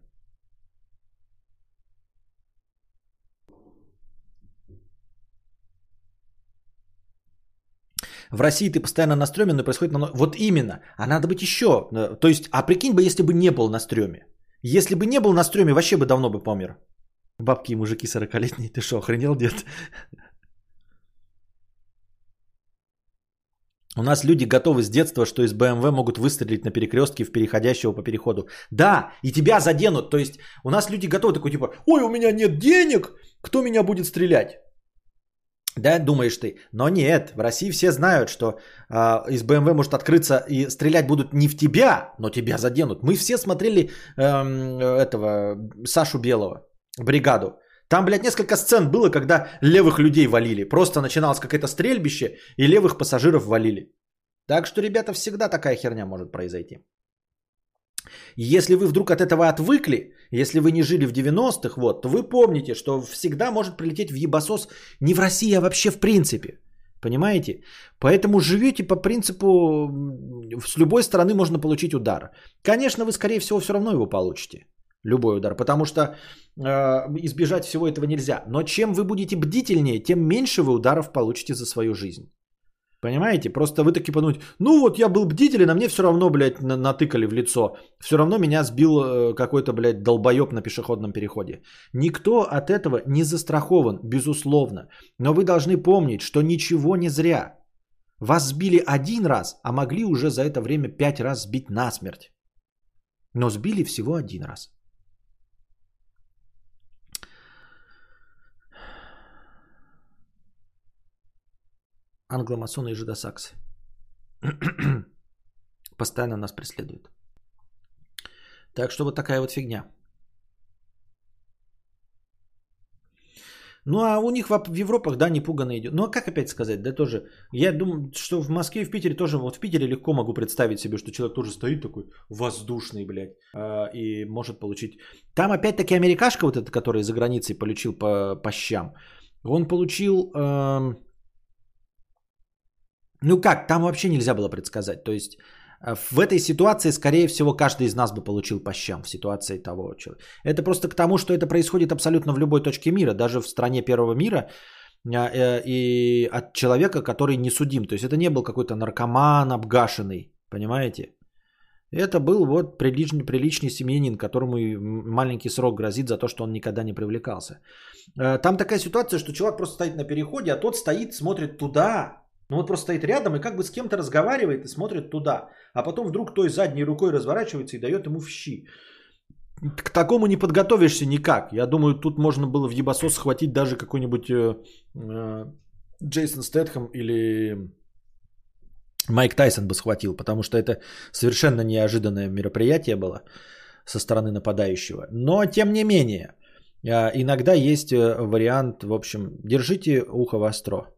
В России ты постоянно на стреме, но происходит намного... Вот именно. А надо быть еще. Э, то есть, а прикинь бы, если бы не был на стреме. Если бы не был на стреме, вообще бы давно бы помер. Бабки и мужики 40-летние. Ты что, охренел, дед? У нас люди готовы с детства, что из БМВ могут выстрелить на перекрестке в переходящего по переходу. Да, и тебя заденут. То есть у нас люди готовы такой типа, ой, у меня нет денег, кто меня будет стрелять? Да, думаешь ты. Но нет, в России все знают, что э, из БМВ может открыться и стрелять будут не в тебя, но тебя заденут. Мы все смотрели э, этого Сашу Белого, бригаду. Там, блядь, несколько сцен было, когда левых людей валили. Просто начиналось какое-то стрельбище, и левых пассажиров валили. Так что, ребята, всегда такая херня может произойти. Если вы вдруг от этого отвыкли, если вы не жили в 90-х, вот, то вы помните, что всегда может прилететь в ебасос не в России, а вообще в принципе. Понимаете? Поэтому живете по принципу, с любой стороны можно получить удар. Конечно, вы, скорее всего, все равно его получите. Любой удар. Потому что э, избежать всего этого нельзя. Но чем вы будете бдительнее, тем меньше вы ударов получите за свою жизнь. Понимаете? Просто вы таки подумать, ну вот я был бдителен, а мне все равно, блядь, натыкали в лицо. Все равно меня сбил э, какой-то, блядь, долбоеб на пешеходном переходе. Никто от этого не застрахован, безусловно. Но вы должны помнить, что ничего не зря. Вас сбили один раз, а могли уже за это время пять раз сбить насмерть. Но сбили всего один раз. Англомасоны и жидосаксы. Постоянно нас преследуют. Так что вот такая вот фигня. Ну а у них в, Европах, да, не пуганно идет. Ну а как опять сказать, да тоже. Я думаю, что в Москве и в Питере тоже, вот в Питере легко могу представить себе, что человек тоже стоит такой воздушный, блядь, э, и может получить. Там опять-таки америкашка вот эта, которая за границей получил по, по щам, он получил... Э, ну как, там вообще нельзя было предсказать. То есть э, в этой ситуации, скорее всего, каждый из нас бы получил по щам в ситуации того человека. Это просто к тому, что это происходит абсолютно в любой точке мира, даже в стране первого мира а, э, и от человека, который не судим. То есть это не был какой-то наркоман обгашенный, понимаете? Это был вот приличный, приличный семьянин, которому маленький срок грозит за то, что он никогда не привлекался. Э, там такая ситуация, что человек просто стоит на переходе, а тот стоит, смотрит туда, ну вот просто стоит рядом и как бы с кем-то разговаривает и смотрит туда. А потом вдруг той задней рукой разворачивается и дает ему в щи. К такому не подготовишься никак. Я думаю, тут можно было в ебасос схватить даже какой-нибудь э, э, Джейсон Стэтхэм или Майк Тайсон бы схватил, потому что это совершенно неожиданное мероприятие было со стороны нападающего. Но тем не менее, э, иногда есть э, вариант, в общем, держите ухо востро.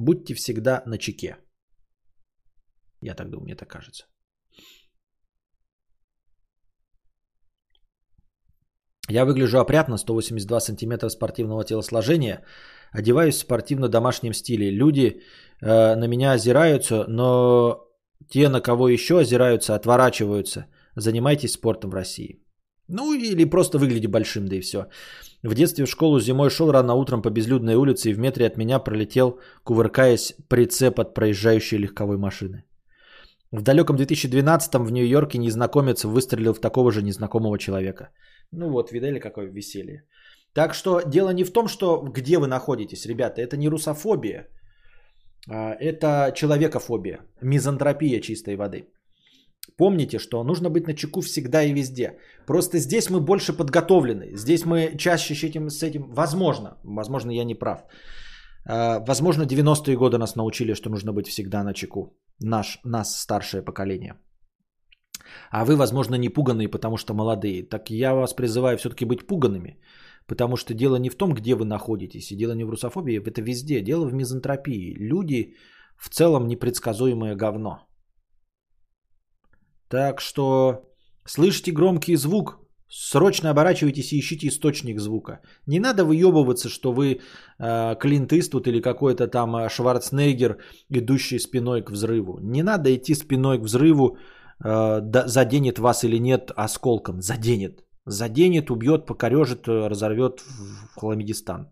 Будьте всегда на чеке. Я так думаю, мне так кажется. Я выгляжу опрятно, 182 сантиметра спортивного телосложения, одеваюсь в спортивно-домашнем стиле. Люди э, на меня озираются, но те, на кого еще озираются, отворачиваются. Занимайтесь спортом в России. Ну или просто выгляди большим, да и все. В детстве в школу зимой шел рано утром по безлюдной улице и в метре от меня пролетел, кувыркаясь, прицеп от проезжающей легковой машины. В далеком 2012-м в Нью-Йорке незнакомец выстрелил в такого же незнакомого человека. Ну вот, видали, какое веселье. Так что дело не в том, что где вы находитесь, ребята. Это не русофобия. А, это человекофобия. Мизантропия чистой воды. Помните, что нужно быть на чеку всегда и везде. Просто здесь мы больше подготовлены. Здесь мы чаще с этим, с этим возможно, возможно, я не прав. А, возможно, 90-е годы нас научили, что нужно быть всегда на чеку. Наш, нас, старшее поколение. А вы, возможно, не пуганные, потому что молодые. Так я вас призываю все-таки быть пуганными. Потому что дело не в том, где вы находитесь, и дело не в русофобии, это везде. Дело в мизантропии. Люди в целом непредсказуемое говно. Так что слышите громкий звук, срочно оборачивайтесь и ищите источник звука. Не надо выебываться, что вы э, Клинт Иствуд или какой-то там э, Шварценеггер, идущий спиной к взрыву. Не надо идти спиной к взрыву, э, да, заденет вас или нет осколком. Заденет. Заденет, убьет, покорежит, э, разорвет в Хламидистан.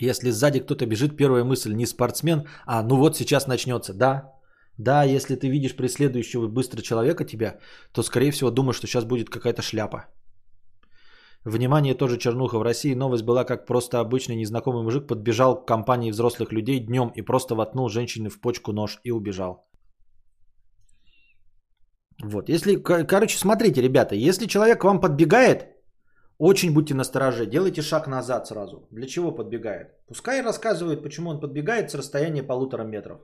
Если сзади кто-то бежит, первая мысль не спортсмен, а ну вот сейчас начнется. Да, да, если ты видишь преследующего быстро человека тебя, то скорее всего думаешь, что сейчас будет какая-то шляпа. Внимание, тоже чернуха. В России новость была, как просто обычный незнакомый мужик подбежал к компании взрослых людей днем и просто воткнул женщине в почку нож и убежал. Вот, если, кор- короче, смотрите, ребята, если человек к вам подбегает, очень будьте настороже, делайте шаг назад сразу. Для чего подбегает? Пускай рассказывает, почему он подбегает с расстояния полутора метров.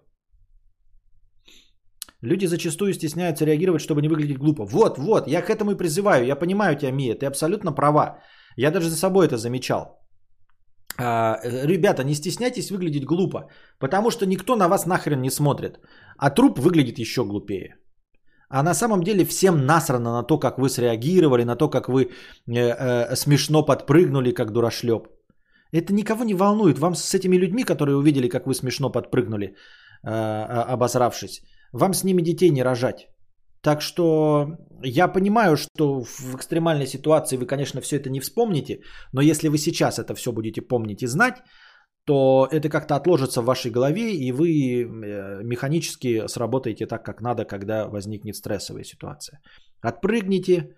Люди зачастую стесняются реагировать, чтобы не выглядеть глупо. Вот, вот, я к этому и призываю. Я понимаю тебя, Мия, ты абсолютно права. Я даже за собой это замечал. А, ребята, не стесняйтесь выглядеть глупо, потому что никто на вас нахрен не смотрит. А труп выглядит еще глупее. А на самом деле всем насрано на то, как вы среагировали, на то, как вы э, э, смешно подпрыгнули, как дурашлеп. Это никого не волнует. Вам с этими людьми, которые увидели, как вы смешно подпрыгнули, э, э, обосравшись, вам с ними детей не рожать. Так что я понимаю, что в экстремальной ситуации вы, конечно, все это не вспомните, но если вы сейчас это все будете помнить и знать, то это как-то отложится в вашей голове, и вы э, механически сработаете так, как надо, когда возникнет стрессовая ситуация. Отпрыгните,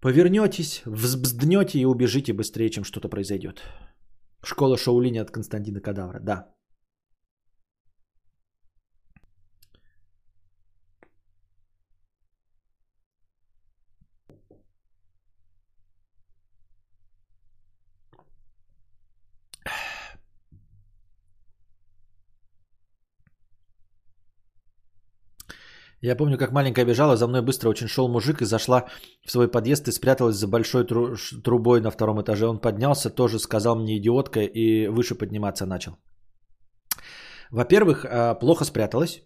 повернетесь, взбзднете и убежите быстрее, чем что-то произойдет. Школа Шаулини от Константина Кадавра, да. Я помню, как маленькая бежала, за мной быстро очень шел мужик и зашла в свой подъезд и спряталась за большой тру- трубой на втором этаже. Он поднялся, тоже сказал мне идиотка и выше подниматься начал. Во-первых, а, плохо спряталась,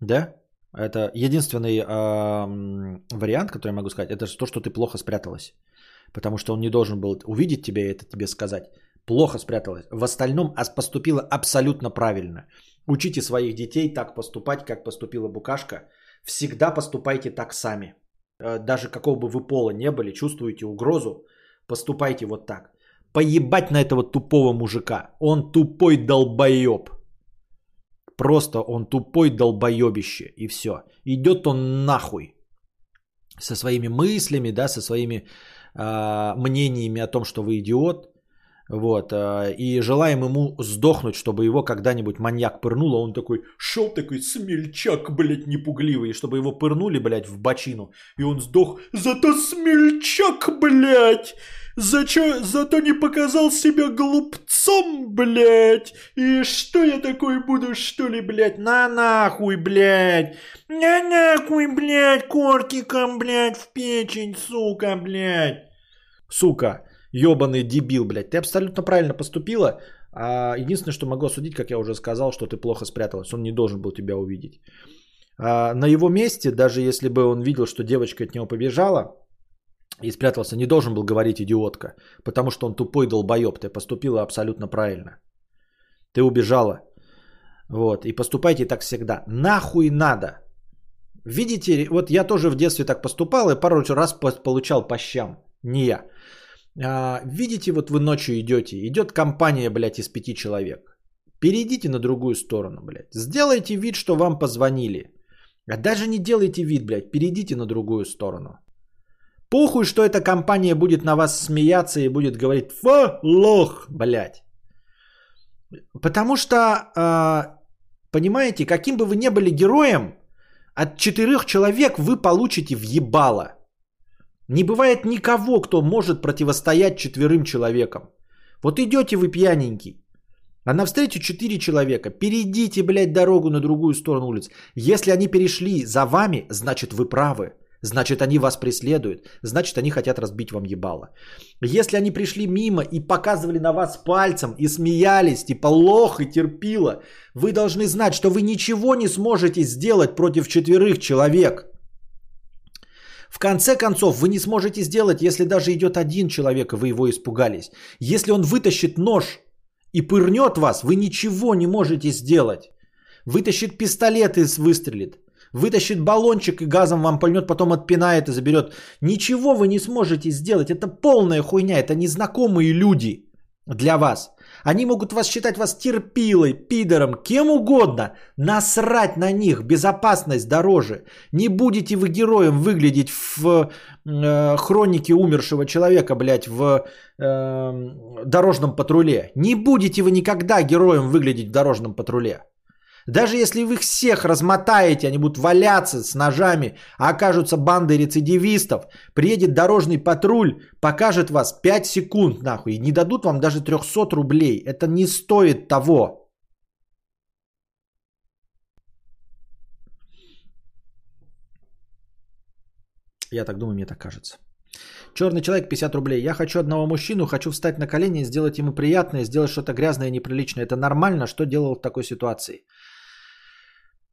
да? Это единственный ам, вариант, который я могу сказать, это то, что ты плохо спряталась. Потому что он не должен был увидеть тебя и это тебе сказать. Плохо спряталась. В остальном поступила абсолютно правильно. Учите своих детей так поступать, как поступила Букашка. Всегда поступайте так сами. Э, Даже какого бы вы пола не были, чувствуете угрозу, поступайте вот так. Поебать на этого тупого мужика. Он тупой долбоеб. Просто он тупой долбоебище. И все. Идет он нахуй. Со своими мыслями, да, со своими а, мнениями о том, что вы идиот. Вот. а, и желаем ему сдохнуть, чтобы его когда-нибудь маньяк пырнул, а он такой, шел такой смельчак, блядь, непугливый, и чтобы его пырнули, блядь, в бочину, и он сдох. Зато смельчак, блядь! Зачо, зато не показал себя глупцом, блядь! И что я такой буду, что ли, блядь? На нахуй, блядь! На нахуй, блядь, кортиком, блядь, в печень, сука, блядь! Сука, ебаный дебил, блядь. Ты абсолютно правильно поступила. А единственное, что могу осудить, как я уже сказал, что ты плохо спряталась. Он не должен был тебя увидеть. А на его месте, даже если бы он видел, что девочка от него побежала и спрятался, не должен был говорить идиотка. Потому что он тупой долбоеб. Ты поступила абсолютно правильно. Ты убежала. Вот. И поступайте так всегда. Нахуй надо. Видите, вот я тоже в детстве так поступал и пару раз по- получал по щам. Не я. А, видите, вот вы ночью идете, идет компания, блядь, из пяти человек. Перейдите на другую сторону, блядь. Сделайте вид, что вам позвонили. А даже не делайте вид, блядь, перейдите на другую сторону. Похуй, что эта компания будет на вас смеяться и будет говорить «Фа, лох, блядь». Потому что, а, понимаете, каким бы вы ни были героем, от четырех человек вы получите в ебало. Не бывает никого, кто может противостоять четверым человекам. Вот идете вы пьяненький, а навстречу четыре человека. Перейдите, блядь, дорогу на другую сторону улицы. Если они перешли за вами, значит вы правы. Значит, они вас преследуют. Значит, они хотят разбить вам ебало. Если они пришли мимо и показывали на вас пальцем, и смеялись, типа лох и терпила, вы должны знать, что вы ничего не сможете сделать против четверых человек. В конце концов, вы не сможете сделать, если даже идет один человек, и вы его испугались. Если он вытащит нож и пырнет вас, вы ничего не можете сделать. Вытащит пистолет и выстрелит. Вытащит баллончик и газом вам пальнет, потом отпинает и заберет. Ничего вы не сможете сделать. Это полная хуйня. Это незнакомые люди для вас. Они могут вас считать вас терпилой, пидором, кем угодно. Насрать на них, безопасность дороже. Не будете вы героем выглядеть в э, хронике умершего человека, блядь, в э, дорожном патруле. Не будете вы никогда героем выглядеть в дорожном патруле. Даже если вы их всех размотаете, они будут валяться с ножами, а окажутся бандой рецидивистов, приедет дорожный патруль, покажет вас 5 секунд нахуй, и не дадут вам даже 300 рублей. Это не стоит того. Я так думаю, мне так кажется. Черный человек 50 рублей. Я хочу одного мужчину, хочу встать на колени сделать ему приятное, сделать что-то грязное и неприличное. Это нормально? Что делал в такой ситуации?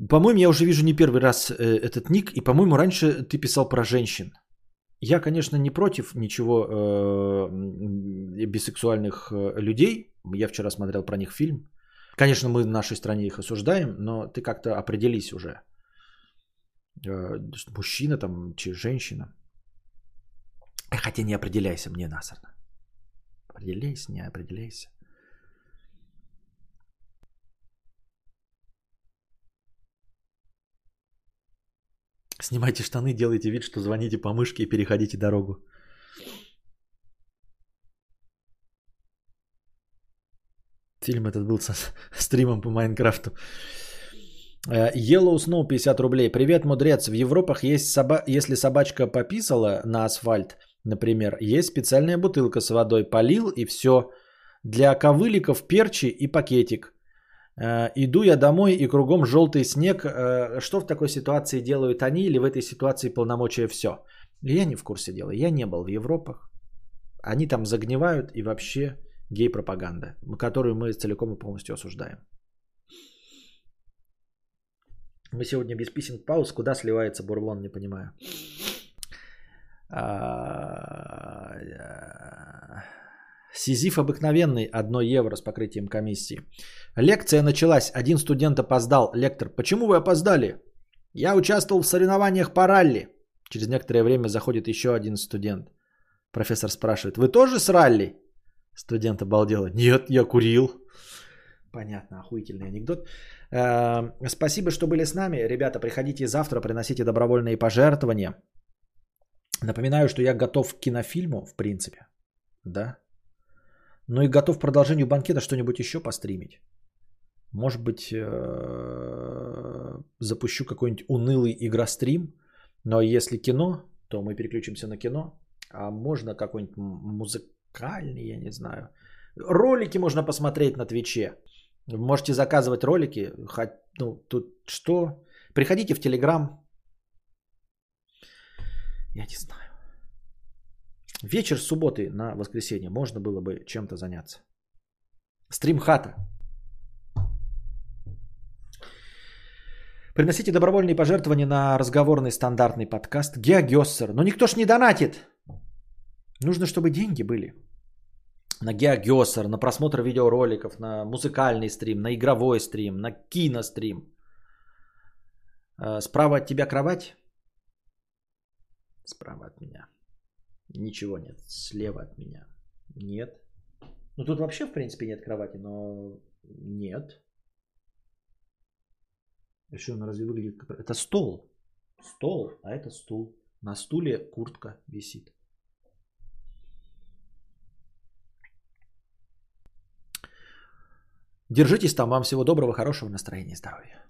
По-моему, я уже вижу не первый раз э, этот ник, и, по-моему, раньше ты писал про женщин. Я, конечно, не против ничего э, бисексуальных э, людей. Я вчера смотрел про них фильм. Конечно, мы в нашей стране их осуждаем, но ты как-то определись уже. Э, мужчина там, чи женщина. Э, хотя не определяйся, мне насорно. Определяйся, не определяйся. Снимайте штаны, делайте вид, что звоните по мышке и переходите дорогу. Фильм этот был со стримом по Майнкрафту. Э, Yellow Snow 50 рублей. Привет, мудрец. В Европах есть соба... если собачка пописала на асфальт, например, есть специальная бутылка с водой. Полил и все. Для ковыликов перчи и пакетик. Э, иду я домой и кругом желтый снег. Э, что в такой ситуации делают они или в этой ситуации полномочия все? Я не в курсе дела. Я не был в Европах. Они там загнивают и вообще гей-пропаганда, которую мы целиком и полностью осуждаем. Мы сегодня без писем пауз. Куда сливается бурлон, не понимаю. Сизиф обыкновенный, 1 евро с покрытием комиссии. Лекция началась, один студент опоздал. Лектор, почему вы опоздали? Я участвовал в соревнованиях по ралли. Через некоторое время заходит еще один студент. Профессор спрашивает, вы тоже с ралли? Студент обалдел. Нет, я курил. Понятно, охуительный анекдот. Э, спасибо, что были с нами. Ребята, приходите завтра, приносите добровольные пожертвования. Напоминаю, что я готов к кинофильму, в принципе. Да. Ну и готов к продолжению банкета что-нибудь еще постримить. Может быть, э, запущу какой-нибудь унылый игрострим. Но если кино, то мы переключимся на кино. А можно какой-нибудь музыкальный, я не знаю. Ролики можно посмотреть на Твиче. Можете заказывать ролики. Ну, тут что? Приходите в Телеграм. Я не знаю. Вечер субботы на воскресенье можно было бы чем-то заняться. Стрим хата. Приносите добровольные пожертвования на разговорный стандартный подкаст Геогессер. Но никто ж не донатит. Нужно, чтобы деньги были. На Геогессер, на просмотр видеороликов, на музыкальный стрим, на игровой стрим, на кинострим. Э, справа от тебя кровать? Справа от меня. Ничего нет. Слева от меня. Нет. Ну тут вообще в принципе нет кровати, но нет. Еще она разве выглядит как... Это стол. Стол, а это стул. На стуле куртка висит. Держитесь там. Вам всего доброго, хорошего настроения, здоровья.